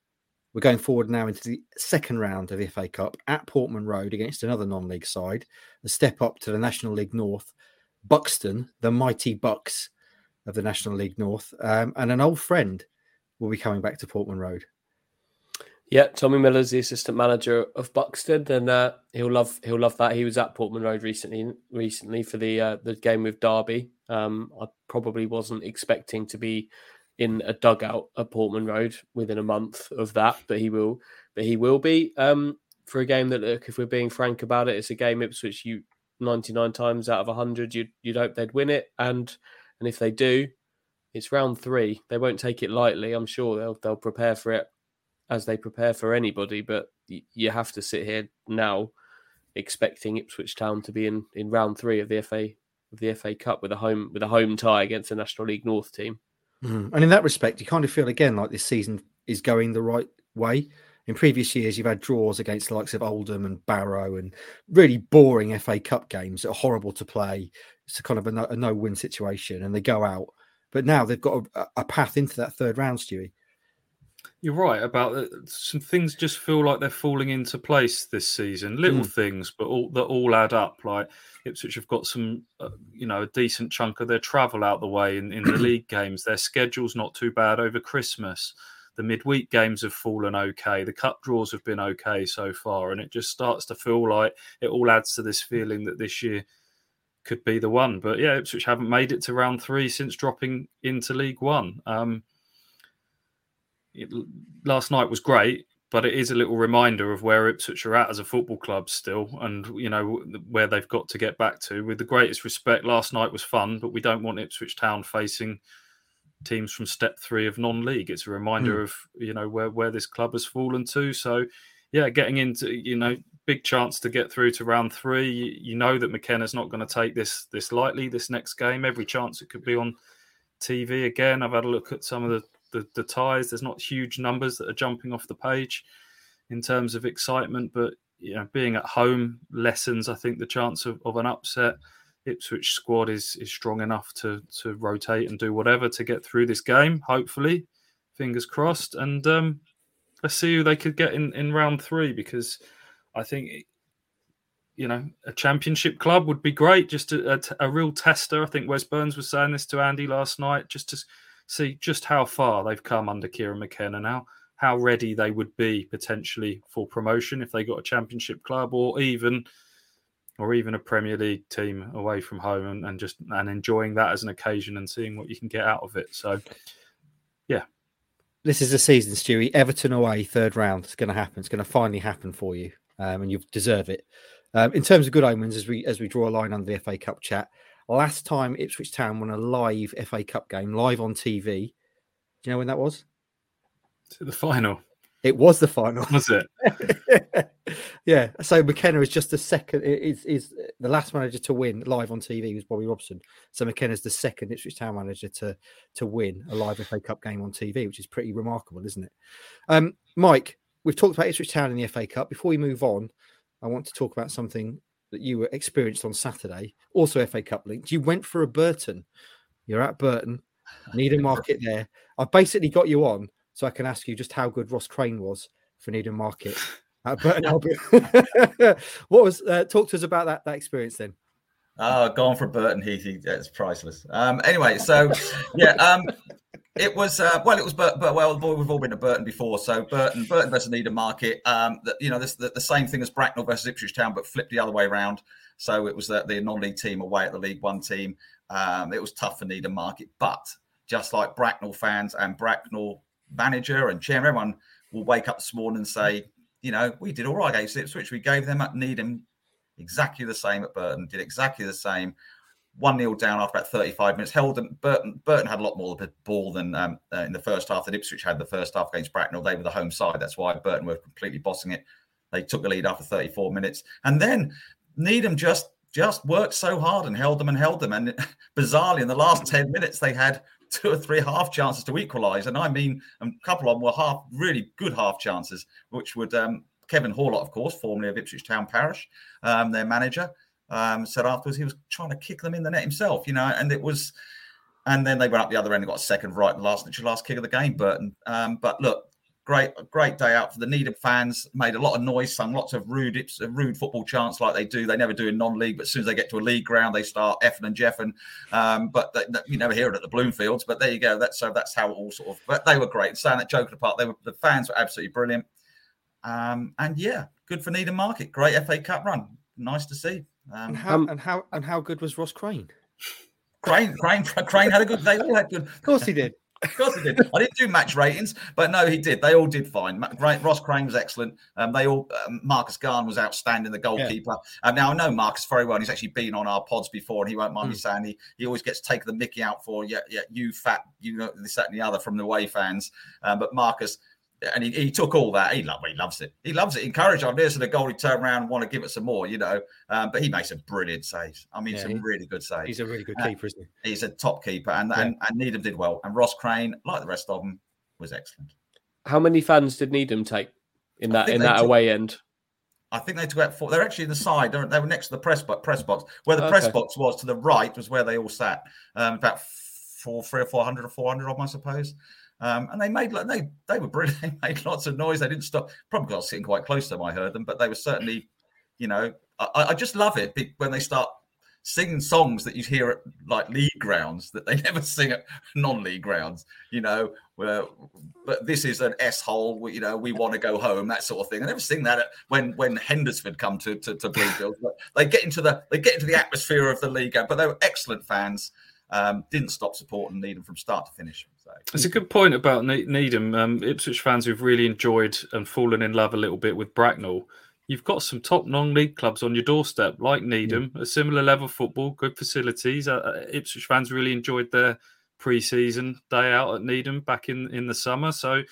we're going forward now into the second round of the FA Cup at Portman Road against another non-league side. A step up to the National League North, Buxton, the mighty Bucks of the National League North, um, and an old friend will be coming back to Portman Road. Yeah, Tommy Miller's the assistant manager of Buxton, and uh, he'll love he'll love that. He was at Portman Road recently recently for the uh, the game with Derby. Um, I probably wasn't expecting to be in a dugout at Portman Road within a month of that, but he will. But he will be um, for a game that, look, if we're being frank about it, it's a game Ipswich you ninety nine times out of hundred you'd you'd hope they'd win it, and and if they do, it's round three. They won't take it lightly. I'm sure they'll they'll prepare for it as they prepare for anybody. But you have to sit here now expecting Ipswich Town to be in, in round three of the FA of the FA Cup with a home with a home tie against the National League North team. Mm. And in that respect, you kind of feel again like this season is going the right way. In previous years, you've had draws against the likes of Oldham and Barrow and really boring FA Cup games that are horrible to play. It's a kind of a no, a no win situation and they go out. But now they've got a, a path into that third round, Stewie. You're right about some things. Just feel like they're falling into place this season. Little mm. things, but all that all add up. Like Ipswich have got some, uh, you know, a decent chunk of their travel out the way in, in the league games. Their schedule's not too bad over Christmas. The midweek games have fallen okay. The cup draws have been okay so far, and it just starts to feel like it all adds to this feeling that this year could be the one. But yeah, Ipswich haven't made it to round three since dropping into League One. Um, it, last night was great, but it is a little reminder of where Ipswich are at as a football club still, and you know where they've got to get back to. With the greatest respect, last night was fun, but we don't want Ipswich Town facing teams from step three of non-league. It's a reminder mm. of you know where where this club has fallen to. So yeah, getting into you know big chance to get through to round three. You, you know that McKenna's not going to take this this lightly. This next game, every chance it could be on TV again. I've had a look at some of the the, the ties. There's not huge numbers that are jumping off the page in terms of excitement, but you know, being at home lessens, I think, the chance of, of an upset. Ipswich squad is is strong enough to to rotate and do whatever to get through this game. Hopefully, fingers crossed, and um, let's see who they could get in in round three because I think you know a championship club would be great. Just a, a, a real tester. I think Wes Burns was saying this to Andy last night, just to see just how far they've come under Kieran McKenna now, how ready they would be potentially for promotion if they got a championship club or even or even a Premier League team away from home and, and just and enjoying that as an occasion and seeing what you can get out of it. So yeah. This is the season, Stewie. Everton away, third round. It's going to happen. It's going to finally happen for you, um, and you deserve it. Um, in terms of good omens, as we as we draw a line under the FA Cup chat, Last time Ipswich Town won a live FA Cup game live on TV. Do you know when that was? To the final. It was the final. Was it? Yeah, so McKenna is just the second. Is is the last manager to win live on TV was Bobby Robson. So McKenna is the second Ipswich Town manager to to win a live FA Cup game on TV, which is pretty remarkable, isn't it? Um, Mike, we've talked about Ipswich Town in the FA Cup. Before we move on, I want to talk about something that you were experienced on Saturday, also FA Cup linked. You went for a Burton. You're at Burton, Needham Market there. I've basically got you on so I can ask you just how good Ross Crane was for Needham Market at Burton Albion. what was uh, talk to us about that that experience then? Oh, gone for Burton Heath. It's priceless. Um, anyway, so yeah, um, it was uh, well, it was but but well, we've all been to Burton before, so Burton Burton versus Needham Market. Um, the, you know, this the, the, same thing as Bracknell versus Ipswich Town, but flipped the other way around. So it was the, the non-league team away at the League One team. Um, it was tough for Needham Market, but just like Bracknell fans and Bracknell manager and chairman, everyone will wake up this morning and say, you know, we did all right against Ipswich. We gave them at Needham exactly the same at Burton, did exactly the same. 1 0 down after about 35 minutes. Held them. Burton, Burton had a lot more of the ball than um, uh, in the first half that Ipswich had the first half against Bracknell. They were the home side. That's why Burton were completely bossing it. They took the lead after 34 minutes. And then Needham just just worked so hard and held them and held them. And bizarrely, in the last 10 minutes, they had two or three half chances to equalise. And I mean, a couple of them were half, really good half chances, which would um, Kevin Horlock, of course, formerly of Ipswich Town Parish, um, their manager, um, said afterwards he was trying to kick them in the net himself, you know, and it was. And then they went up the other end and got a second right, the last, last kick of the game, Burton. Um, but look, great, great day out for the Needham fans. Made a lot of noise, sung lots of rude, rude football chants like they do. They never do in non-league, but as soon as they get to a league ground, they start effing and jeffing. Um, but they, you never hear it at the Bloomfields. But there you go. That's so that's how it all sort of. But they were great. Saying that joking apart, they were the fans were absolutely brilliant. Um, and yeah, good for Needham Market. Great FA Cup run. Nice to see. Um, and, how, um, and how and how good was Ross Crane? Crane, Crane, Crane had a good. They all had good. Of course he did. Of course he did. I didn't do match ratings, but no, he did. They all did fine. Great Ross Crane was excellent. Um, they all. Um, Marcus Garn was outstanding. The goalkeeper. Yeah. Um, now I know Marcus very well. And he's actually been on our pods before, and he won't mind mm. me saying he, he always gets taken the Mickey out for yeah yeah you fat you know this that and the other from the way fans. Um, but Marcus and he, he took all that. He, love, he loves it. He loves it. Encourage ideas to the goal. He turn around and want to give it some more, you know. Um, but he makes a brilliant saves. I mean, yeah, some he, really good saves. He's a really good keeper, isn't he? He's a top keeper, and yeah. and, and Needham did well. And Ross Crane, like the rest of them, was excellent. How many fans did Needham take in that in that took, away end? I think they took out four. They're actually in the side. They're, they were next to the press box. Press box where the okay. press box was to the right was where they all sat. Um, about four, three or four hundred or four hundred of them, I suppose. Um, and they made they they were brilliant. They made lots of noise. They didn't stop. Probably was sitting quite close to them. I heard them, but they were certainly, you know, I, I just love it when they start singing songs that you hear at like league grounds that they never sing at non-league grounds. You know, where but this is an s hole. You know, we want to go home, that sort of thing. I never sing that at, when when Hednesford come to to, to Bloomfield. but they get into the they get into the atmosphere of the league. But they were excellent fans. Um, didn't stop supporting Needham from start to finish. So. It's a good point about Needham. Um, Ipswich fans who've really enjoyed and fallen in love a little bit with Bracknell. You've got some top non-league clubs on your doorstep, like Needham, mm. a similar level of football, good facilities. Uh, uh, Ipswich fans really enjoyed their pre-season day out at Needham back in in the summer. So,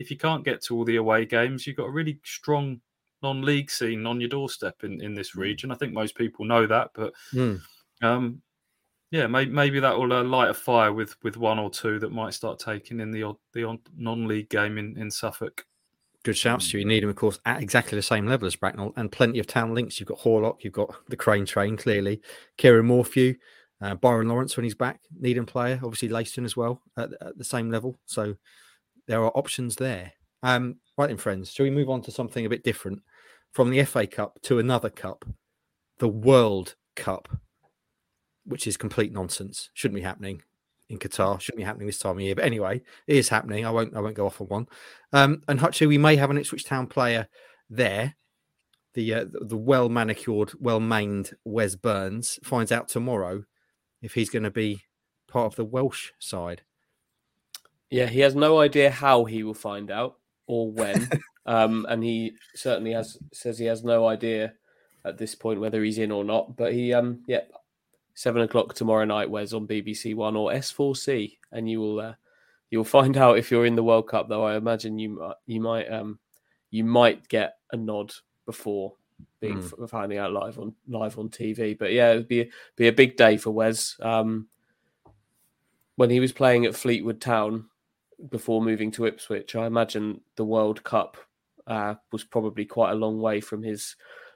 if you can't get to all the away games, you've got a really strong non-league scene on your doorstep in, in this hmm. region. I think most people know that, but mm. um, yeah, maybe, maybe that will uh, light a fire with with one or two that might start taking in the the non-league game in, in Suffolk. Good shouts to you. Needham, of course, at exactly the same level as Bracknell, and plenty of town links. You've got Horlock, you've got the Crane Train, clearly, Kieran Morphew, uh, Byron Lawrence when he's back, Needham player, obviously Leiston as well at, at, the same level. So there are options there. Um, right then, friends, shall we move on to something a bit different from the FA Cup to another cup, the World Cup? Which is complete nonsense. Shouldn't be happening in Qatar. Shouldn't be happening this time of year. But anyway, it is happening. I won't. I won't go off on one. Um, and Hutchie, we may have an Ipswich Town player there. The uh, the well manicured, well maned Wes Burns finds out tomorrow if he's going to be part of the Welsh side. Yeah, he has no idea how he will find out or when. um, and he certainly has says he has no idea at this point whether he's in or not. But he, um, yeah, seven o'clock tomorrow night, Wes on BBC One or S4C, and you will uh, you'll find out if you're in the World Cup. Though I imagine you might you might um you might get a nod before being Mm. finding out live on live on TV. But yeah, it'd be be a big day for Wes. Um, when he was playing at Fleetwood Town before moving to Ipswich, I imagine the World Cup uh, was probably quite a long way from his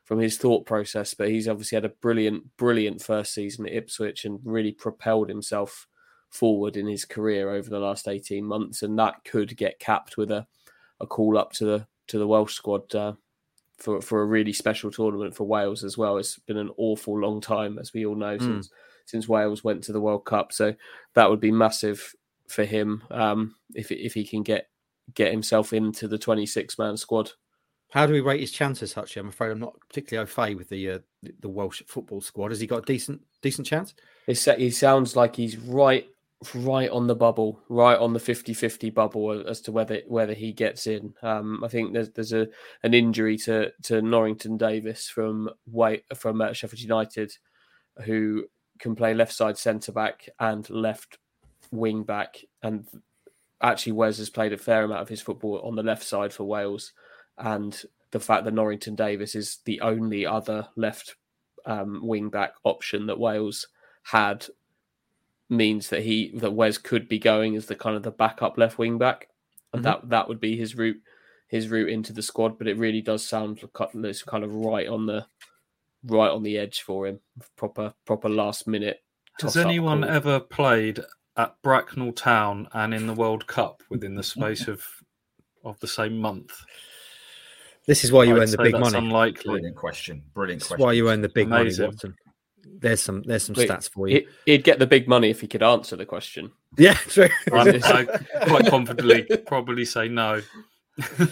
from his thought process. But he's obviously had a brilliant, brilliant first season at Ipswich and really propelled himself forward in his career over the last eighteen months, and that could get capped with a, a call up to the to the Welsh squad. Uh, for, for a really special tournament for Wales as well. It's been an awful long time, as we all know, Mm. since since Wales went to the World Cup. So that would be massive for him um, if if he can get get himself into the 26 man squad. How do we rate his chances, Hutchie? I'm afraid I'm not particularly au fait with the uh, the Welsh football squad. Has he got a decent decent chance? He, he sounds like he's right right on the bubble, right on the 50-50 bubble as to whether whether he gets in. Um, I think there's there's a an injury to to Norrington-Davies from Way from uh, Sheffield United, who can play left side centre back and left wing back, and actually Wes has played a fair amount of his football on the left side for Wales, and the fact that Norrington-Davies is the only other left um, wing back option that Wales had means that he that Wes could be going as the kind of the backup left wing back, and Mhm. that that would be his route his route into the squad. But it really does sound like it's kind of right on the right on the edge for him. Proper proper last minute. Has anyone ever played at Bracknell Town and in the World Cup within the space of of the same month? This is why you I'd earn the say big that's money. unlikely. Brilliant question. Brilliant This question. why you earn the big Amazing. money, Watson. There's some there's some Wait, stats for you. He- He'd get the big money if he could answer the question. yeah, true. I, I quite confidently probably say no.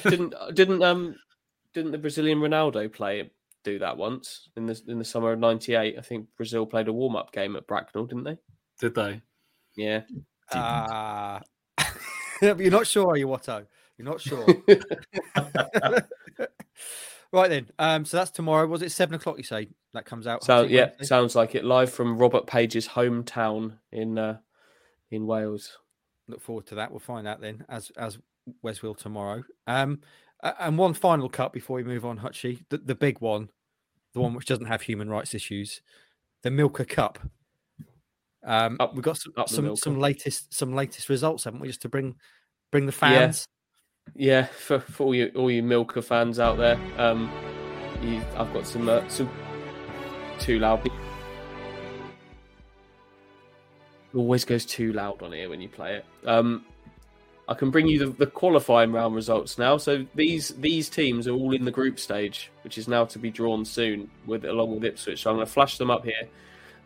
didn't didn't um didn't the Brazilian Ronaldo play do that once in the in the summer of '98? I think Brazil played a warm up game at Bracknell, didn't they? Did they? Yeah. Ah. But you're not sure, are you, Watto? You're not sure. right then. Um, so that's tomorrow. Was it seven o'clock? You say that comes out. So yeah, Wednesday? sounds like it. Live from Robert Page's hometown in uh, in Wales. look forward to that. We'll find out then, as as Wes will tomorrow. Um, and one final cut before we move on, Hutchie, the, the big one, the one which doesn't have human rights issues, the Milka Cup. Um, Up- we've got some some, some latest some latest results, haven't we? Just to bring bring the fans. Yeah, for, for all you all you Milka fans out there, um, you, I've got some uh, some too loud. It always goes too loud on here when you play it. Um, I can bring you the, the qualifying round results now. So these these teams are all in the group stage, which is now to be drawn soon with along with Ipswich. So I'm going to flash them up here,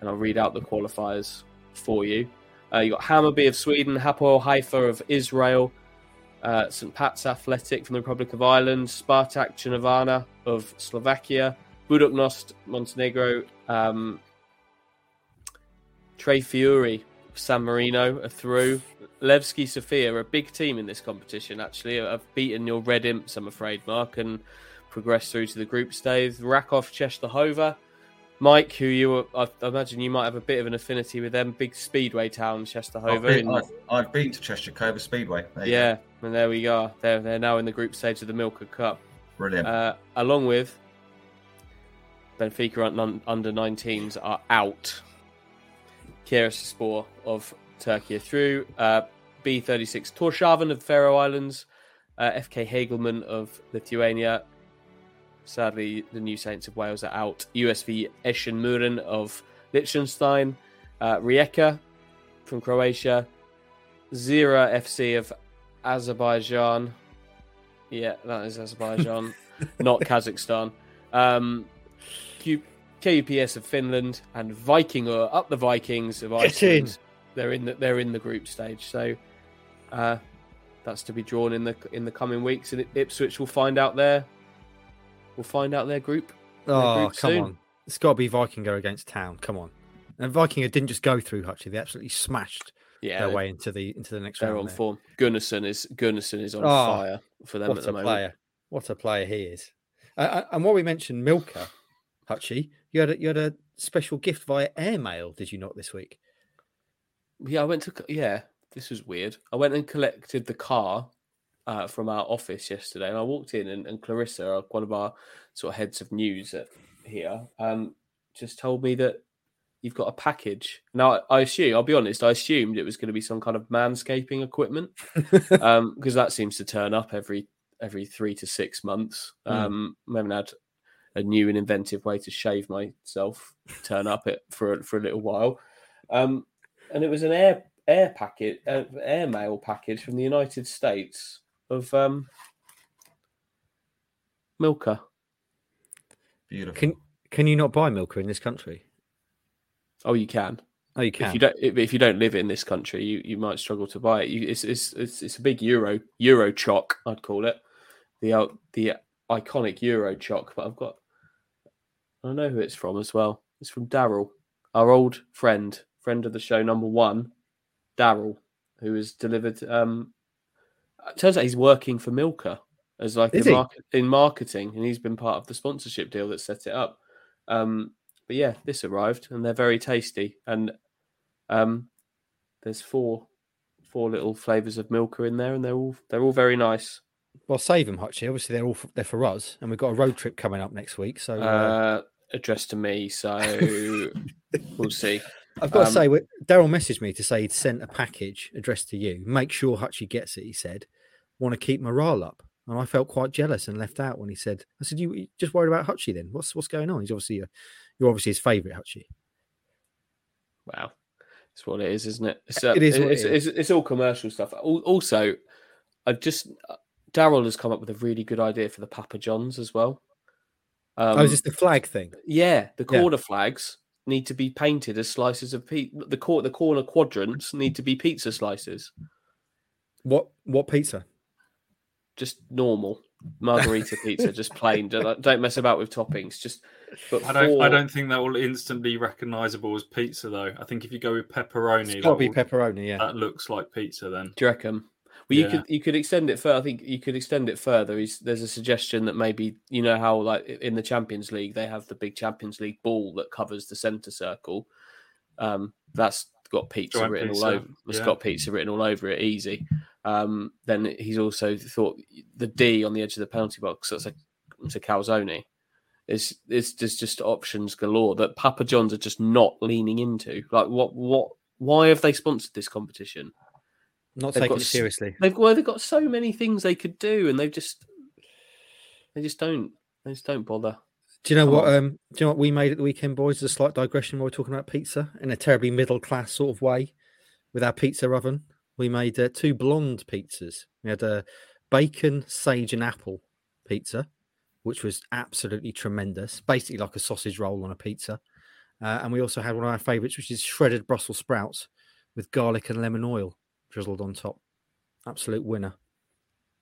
and I'll read out the qualifiers for you. Uh, you got Hammarby of Sweden, Hapoel Haifa of Israel, uh, St. Pat's Athletic from the Republic of Ireland, Spartak Trnavana of Slovakia, Buduknost Montenegro, um, Tre Fiori San Marino are through. Levski Sofia are a big team in this competition, actually. Have beaten your Red Imps, I'm afraid, Mark, and progressed through to the group stage. Raków Czestochowa, Mike, who you I I imagine you might have a bit of an affinity with them, big speedway town, I've Czestochowa. been, in- I've, I've been to Chester Cove Speedway. There you yeah, and there we go. They're they're now in the group stage of the Milka Cup, Brilliant. uh, along with Benfica un- under 19s are out. Kiraspor of Turkey are through. Uh, B36 Torshavn of the Faroe Islands. Uh, FK Hegelmann of Lithuania. Sadly, the New Saints of Wales are out. USV Eschenmuren of Liechtenstein. Uh, Rijeka from Croatia. Zira FC of Azerbaijan. Yeah, that is Azerbaijan, not Kazakhstan. Um, Q- KUPS of Finland and Vikingur up the Vikings of Get in. Iceland. They're in the they're in the group stage, so uh, that's to be drawn in the in the coming weeks. And Ipswich will find out their will find out their group. Oh, group come soon. on. It's got to be Vikingo against Town. Come on. And Vikingo didn't just go through Hutchie; they absolutely smashed Yeah, their way into the into the next they're round. on there. form. Gunnarsson is Gunnarsson is on Oh, fire for them What at a the moment. player! What a player he is. Uh, and what we mentioned, Milka, Hutchie, you had a, you had a special gift via airmail, did you not this week? Yeah, I went to. Yeah, this was weird. I went and collected the car uh, from our office yesterday, and I walked in, and, and Clarissa, one of our sort of heads of news at, here, um, just told me that you've got a package. Now, I assume, I'll be honest, I assumed it was going to be some kind of manscaping equipment because um, that seems to turn up every every three to six months. Mm. Um, I haven't had a new and inventive way to shave myself turn up it for for a little while, um, and it was an air air packet, uh, air mail package from the United States of um, Milka. Beautiful. Can can you not buy Milka in this country? Oh, you can. Oh, you can. If you don't, if, if you don't live in this country, you, you might struggle to buy it. You, it's, it's it's it's a big euro euro chock, I'd call it, the uh, the iconic euro chock. But I've got, I know who it's from as well. It's from Daryl, our old friend, friend of the show, number one, Daryl, who has delivered. Um, it turns out he's working for Milka as like in, market, in marketing, and he's been part of the sponsorship deal that set it up. Um, but yeah, this arrived, and they're very tasty. And um, there's four four little flavors of Milka in there, and they're all they're all very nice. Well, save them, Hutchie. Obviously, they're all f- they're for us, and we've got a road trip coming up next week. So uh, Uh, addressed to me, so we'll see. I've got to um, say, Daryl messaged me to say he'd sent a package addressed to you. Make sure Hutchie gets it. He said, "Want to keep morale up." And I felt quite jealous and left out when he said, "I said, you you just worried about Hutchie then? What's what's going on? He's obviously a, you're obviously his favourite, Hutchie." Wow, it's what it is, isn't it? It's, uh, It is what it it's. It's, it's all commercial stuff. Also, I just uh, Daryl has come up with a really good idea for the Papa Johns as well. Um, oh, is this the flag thing? Yeah, the Yeah. corner flags need to be painted as slices of pizza. The cor- the corner quadrants need to be pizza slices, What what pizza? just normal margarita pizza, just plain. Don't, don't mess about with toppings. Just but I don't. I don't think that will instantly recognizable as pizza, though. I think if you go with pepperoni, It's got to be will- pepperoni. Yeah. that looks like pizza. Then Do you reckon? Well, you could you could extend it further. I think you could extend it further. Is there's a suggestion that maybe you know how like in the Champions League they have the big Champions League ball that covers the centre circle. Um, that's got pizza Joint written pizza, all over. It's yeah. got pizza written all over it. Easy. Um, then he's also thought the D on the edge of the penalty box. That's a it's a calzone. It's it's there's just options galore that Papa John's are just not leaning into. Like what what why have they sponsored this competition? Not they've taking got it seriously. They've well, they've got so many things they could do, and they've just they just don't they just don't bother. Do you know Come what? Um, do you know what we made at the weekend, boys? As a slight digression, while we're talking about pizza in a terribly middle class sort of way, with our pizza oven, we made uh, two blonde pizzas. We had a bacon, sage, and apple pizza, which was absolutely tremendous. Basically, like a sausage roll on a pizza. Uh, and we also had one of our favourites, which is shredded Brussels sprouts with garlic and lemon oil drizzled on top. Absolute winner.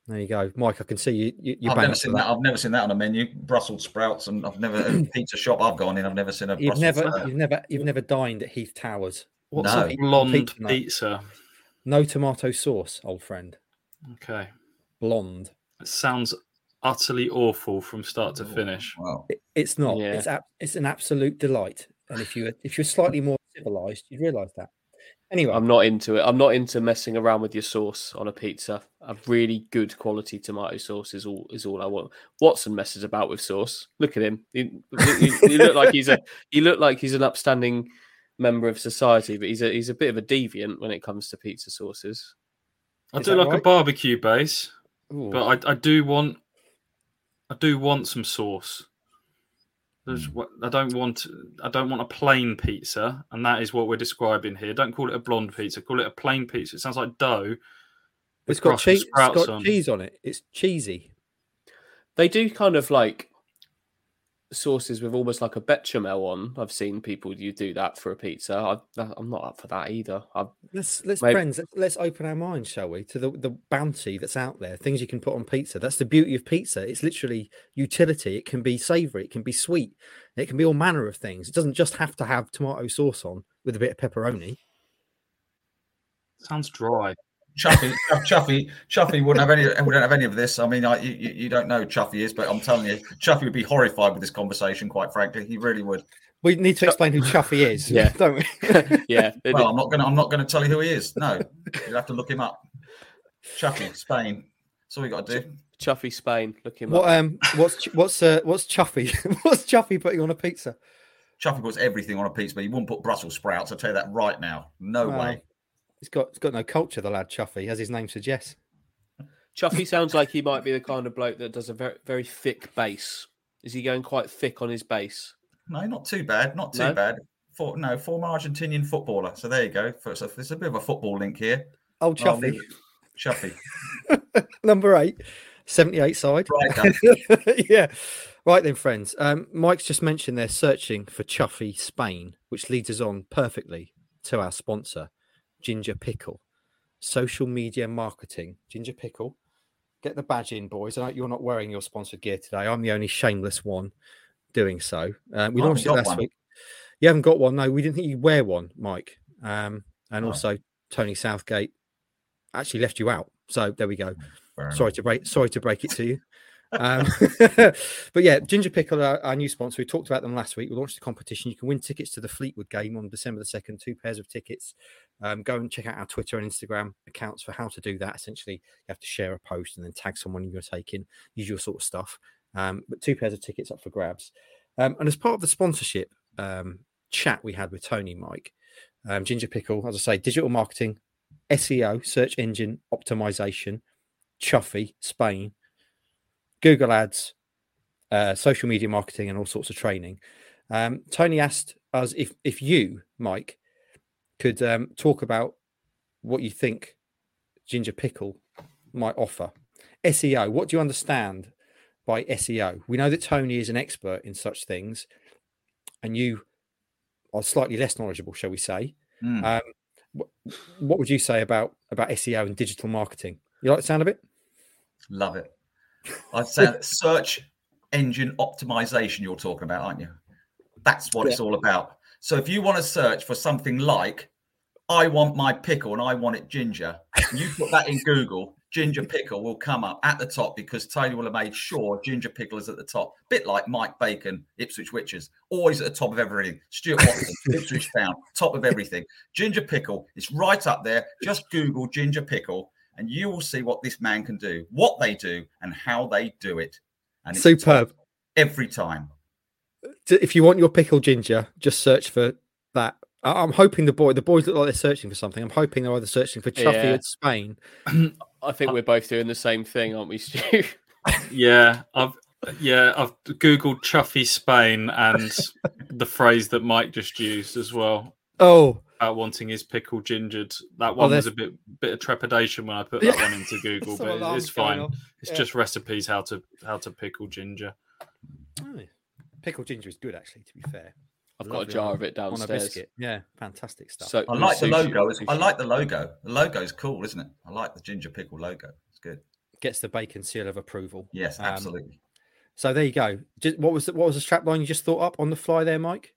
There you go, Mike. I can see you. you you're I've never seen that. I've never seen that on a menu. Brussels sprouts, and I've never a pizza shop I've gone in. I've never seen a. You've Brussels never, sprout. you've never, you've never dined at Heath Towers. What's No. a pizza- blonde pizza pizza. No tomato sauce, old friend. Okay, Blonde. it sounds utterly awful from start to oh, finish. Wow. It- it's not. Yeah. It's ab- it's an absolute delight. And if you if you're slightly more civilized, you'd realise that. Anyway, I'm not into it. I'm not into messing around with your sauce on a pizza. A really good quality tomato sauce is all is all I want. Watson messes about with sauce. Look at him. He, he, he look like he's a he looked like he's an upstanding member of society, but he's a he's a bit of a deviant when it comes to pizza sauces. I Is do that like a barbecue base, Ooh. but I, I do want I do want some sauce. There's Hmm. what I don't want. I don't want a plain pizza, and that is what we're describing here. Don't call it a blonde pizza. Call it a plain pizza. It sounds like dough. It's got cheese. It's got on. cheese on it. It's cheesy. They do kind of like sauces with almost like a bechamel on. I've seen people you do that for a pizza. I, I'm not up for that either. I, Let's let's Maybe- friends. Let's, let's open our minds, shall we, to the the bounty that's out there. Things you can put on pizza. That's the beauty of pizza. It's literally utility. It can be savoury. It can be sweet. It can be all manner of things. It doesn't just have to have tomato sauce on with a bit of pepperoni. Sounds dry. Chuffy, Chuffy, Chuffy wouldn't have any. Wouldn't have any of this. I mean, I, you, you you don't know who Chuffy is, but I'm telling you, Chuffy would be horrified with this conversation. Quite frankly, he really would. We need to explain who Chuffy is. Yeah. don't we? yeah, Well, I'm not gonna. I'm not gonna tell you who he is. No, you'll have to look him up. Chuffy, Spain. That's all you got to do. Chuffy Spain. Look him What up. um what's what's uh, what's Chuffy? what's Chuffy putting on a pizza? Chuffy puts everything on a pizza, but he wouldn't put Brussels sprouts. I'll tell you that right now. No Well, way. He's got he's got no culture, the lad Chuffy, as his name suggests. Chuffy sounds like he might be the kind of bloke that does a very very thick bass. Is he going quite thick on his bass? No, not too bad. Not too No? bad. For, no, former Argentinian footballer. So there you go. For- So there's a bit of a football link here. Oh I'll Chuffy. leave. Chuffy. Number eight. 78 side. Right, yeah. Right then, friends. Um, Mike's just mentioned they're searching for Chuffy Spain, which leads us on perfectly to our sponsor, Ginger Pickle. Social media marketing. Ginger Pickle. Get the badge in, boys. I know you're not wearing your sponsored gear today. I'm the only shameless one doing so. Um, we I launched it last one. week. You haven't got one. No, we didn't think you'd wear one, Mike. Um, and Oh. also, Tony Southgate actually left you out. So there we go. Sorry to break. Sorry to break it to you. Um, but yeah, Ginger Pickle, are our new sponsor. We talked about them last week. We launched the competition. You can win tickets to the Fleetwood game on December the second. Two pairs of tickets. Um, go and check out our Twitter and Instagram accounts for how to do that. Essentially, you have to share a post and then tag someone you're taking, usual sort of stuff. Um, but two pairs of tickets up for grabs. Um, and as part of the sponsorship um, chat we had with Tony, Mike, um, Ginger Pickle, as I say, digital marketing, SEO, search engine optimization, Chuffy, Spain, Google Ads, uh, social media marketing, and all sorts of training. Um, Tony asked us if if you, Mike, could um, talk about what you think Ginger Pickle might offer. SEO. What do you understand by SEO? We know that Tony is an expert in such things, and you are slightly less knowledgeable, shall we say? Mm. Um, wh- what would you say about about SEO and digital marketing? You like the sound of it? Love it. I'd say search engine optimization you're talking about, aren't you? That's what it's all about. So if you want to search for something like, I want my pickle and I want it ginger, and you put that in Google, ginger pickle will come up at the top because Tony will have made sure ginger pickle is at the top. Bit like Mike Bacon, Ipswich Witches, always at the top of everything. Stuart Watson, Ipswich Town, top of everything. Ginger pickle is right up there. Just Google ginger pickle and you will see what this man can do, what they do, and how they do it. And it's Superb. every time. If you want your pickle ginger, just search for that. I- I'm hoping the boy, the boys look like they're searching for something. I'm hoping they're either searching for Chuffy Yeah. at Spain. I think we're both doing the same thing, aren't we, Stu? Yeah, I've yeah I've googled Chuffy Spain and the phrase that Mike just used as well Oh, about wanting his pickle gingered. That one there's- was a bit bit of trepidation when I put that one into Google, but alarms it's fine. off. It's Yeah. just recipes how to how to pickle ginger. Oh, pickle ginger is good, actually. To be fair, I've got a jar of it on a downstairs. biscuit. Yeah, fantastic stuff. So I like the logo. I like the logo. The logo's cool, isn't it? I like the ginger pickle logo. It's good. Gets the bacon seal of approval. Yes, Um, absolutely. So there you go. Just, what was the, what was the strap line you just thought up on the fly there, Mike?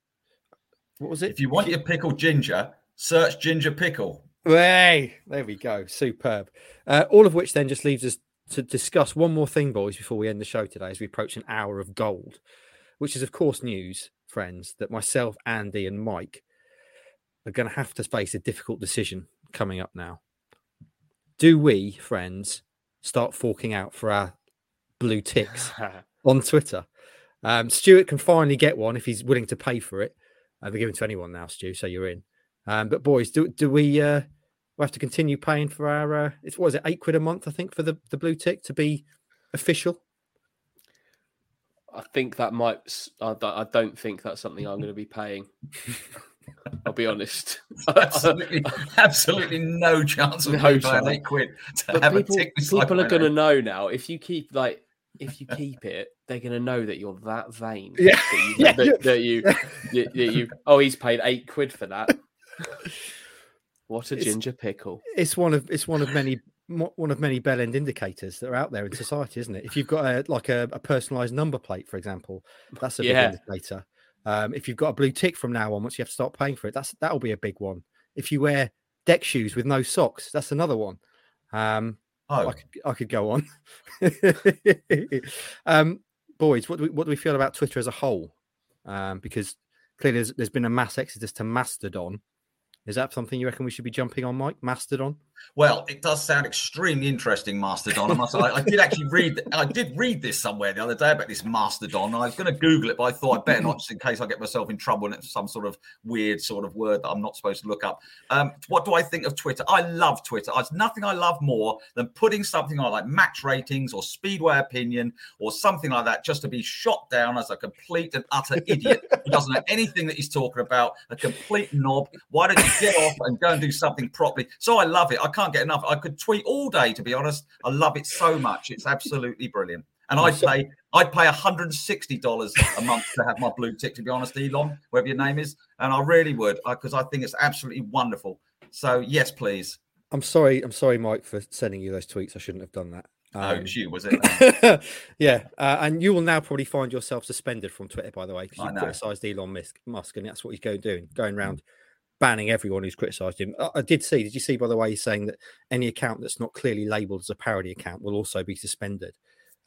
What was it? if you want your pickled ginger, search ginger pickle. Hey, there we go. Superb. Uh, all of which then just leaves us to discuss one more thing, boys, before we end the show today as we approach an hour of gold, which is, of course, news, friends, that myself, Andy, and Mike are going to have to face a difficult decision coming up now. Do we, friends, start forking out for our blue ticks on Twitter? Um, Stuart can finally get one if he's willing to pay for it. Uh, they're given to anyone now, Stu, so you're in. Um, but boys, do do we uh, we have to continue paying for our? Uh, it's what is it, eight quid a month? I think for the the blue tick to be official. I think that might. s- I don't- I don't think that's something I'm going to be paying. I'll be honest. Absolutely, absolutely no chance of No paying eight quid to But have people, a tick. people my are going to know now. If you keep like, if you keep it, they're going to know that you're that vain. Yeah, that you, yeah, that, that you, that you. Oh, he's paid eight quid for that. What a It's- ginger pickle! It's one of it's one of many one of many bell end indicators that are out there in society, isn't it? If you've got a like a, a personalized number plate, for example, that's a big Yeah. indicator. Um, if you've got a blue tick from now on, once you have to start paying for it, that's that'll be a big one. If you wear deck shoes with no socks, that's another one. Um, Oh, I could I could go on. um, boys, what do we what do we feel about Twitter as a whole? Um, because clearly there's, there's been a mass exodus to Mastodon. Is that something you reckon we should be jumping on, Mike? Mastodon? Well, it does sound extremely interesting, Mastodon. I must. I, I did actually read. I did read this somewhere the other day about this Mastodon. I was going to Google it, but I thought I'd better not, just in case I get myself in trouble and it's some sort of weird sort of word that I'm not supposed to look up. Um, what do I think of Twitter? I love Twitter. There's nothing I love more than putting something on like match ratings or Speedway opinion or something like that, just to be shot down as a complete and utter idiot who doesn't know anything that he's talking about, a complete knob. Why don't you get off and go and do something properly? So I love it. I can't get enough. I could tweet all day, to be honest. I love it so much. It's absolutely brilliant. And I'd pay I'd pay $160 a month to have my blue tick, to be honest, Elon, whatever your name is. And I really would, because I think it's absolutely wonderful. So yes, please. I'm sorry, I'm sorry, Mike, for sending you those tweets. I shouldn't have done that. oh, Um, it's you, was it? yeah, uh, and you will now probably find yourself suspended from Twitter, by the way, because you criticised Elon Musk, Musk, and that's what he's going doing, going around banning everyone who's criticised him. I, did see. Did you see, by the way, he's saying that any account that's not clearly labelled as a parody account will also be suspended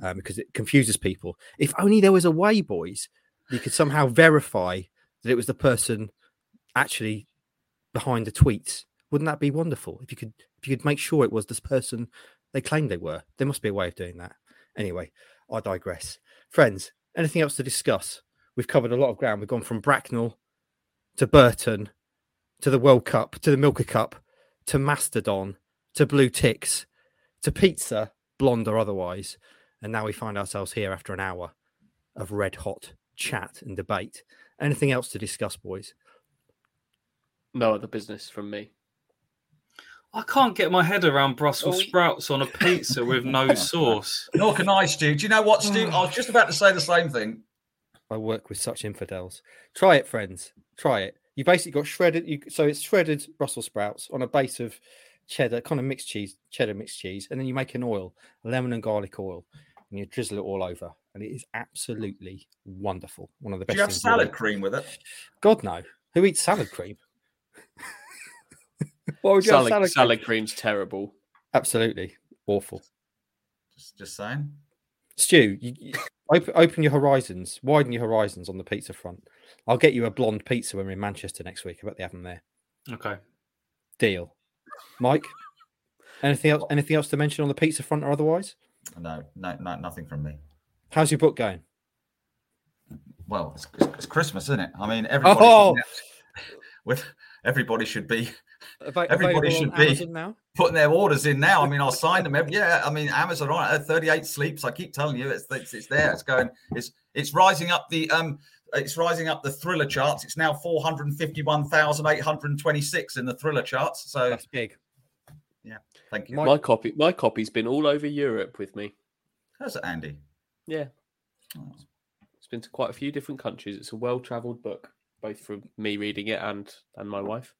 um, because it confuses people. If only there was a way, boys, you could somehow verify that it was the person actually behind the tweets. Wouldn't that be wonderful? If you could, if you could make sure it was this person they claimed they were. There must be a way of doing that. Anyway, I digress. Friends, anything else to discuss? We've covered a lot of ground. We've gone from Bracknell to Burton to the World Cup to the Milka Cup to Mastodon to Blue Ticks to pizza, blonde or otherwise. And now we find ourselves here after an hour of red hot chat and debate. Anything else to discuss, boys? No other business from me. I can't get my head around Brussels sprouts on a pizza with no sauce. Nor can I, Stu. Do you know what, Stu? I was just about to say the same thing. I work with such infidels. Try it, friends. Try it. You basically got shredded. You so it's shredded Brussels sprouts on a base of cheddar, kind of mixed cheese, cheddar mixed cheese, and then you make an oil, lemon and garlic oil, and you drizzle it all over, and it is absolutely wonderful. One of the best. Do best. you have salad eat. cream with it? God no. Who eats salad cream? Why would you Salad, have salad, salad, cream? cream's terrible. Absolutely awful. Just, just saying. Stu, you, you- open, open your horizons, widen your horizons on the pizza front. I'll get you a blonde pizza when we're in Manchester next week. I bet they have them there. Okay. Deal. Mike, anything else? Anything else to mention on the pizza front or otherwise? No, no, no, nothing from me. How's your book going? Well, it's, it's, it's Christmas, isn't it? I mean, everybody Oh! should, with everybody should be Ava- Everybody should be. Now. Putting their orders in now. I mean, I'll sign them. Every, yeah, I mean, Amazon on it, 38 sleeps. I keep telling you, it's, it's it's there. It's going. It's it's rising up the um. It's rising up the thriller charts. It's now 451,826 in the thriller charts. So That's big. Yeah, thank you. Mike- My copy, my copy's been all over Europe with me. How's it, Andy? Yeah, Oh, it's been to quite a few different countries. It's a well-travelled book, both from me reading it and and my wife.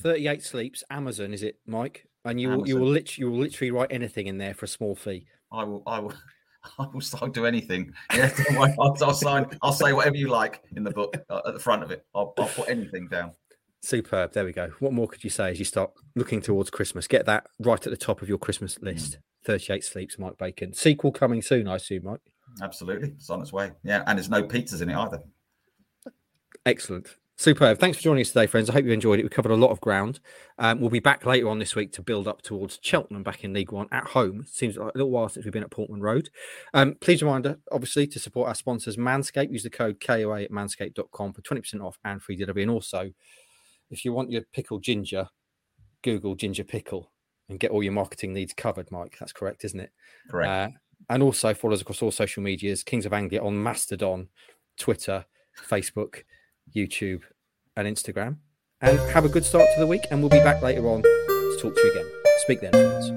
Thirty-eight sleeps. Amazon is it, Mike? And you will, you will literally you will literally write anything in there for a small fee. I will. I will. I will. I'll do anything. Yeah, I'll, I'll sign. I'll say whatever you like in the book uh, at the front of it. I'll, I'll put anything down. Superb. There we go. What more could you say as you start looking towards Christmas? Get that right at the top of your Christmas list. 38 sleeps, Mike Bacon. Sequel coming soon, I assume, Mike. Absolutely, it's on its way. Yeah, and there's no pizzas in it either. Excellent. Superb. Thanks for joining us today, friends. I hope you enjoyed it. We covered a lot of ground. Um, we'll be back later on this week to build up towards Cheltenham back in League One at home. Seems like a little while since we've been at Portman Road. Um, please reminder, obviously, to support our sponsors, Manscaped. Use the code KOA at manscaped.com for 20% off and free delivery. And also, if you want your pickle ginger, Google ginger pickle and get all your marketing needs covered, Mike. That's correct, isn't it? Correct. Uh, and also follow us across all social medias, Kings of Anglia on Mastodon, Twitter, Facebook, YouTube, and Instagram. And have a good start to the week. And we'll be back later on to talk to you again. Speak then, friends.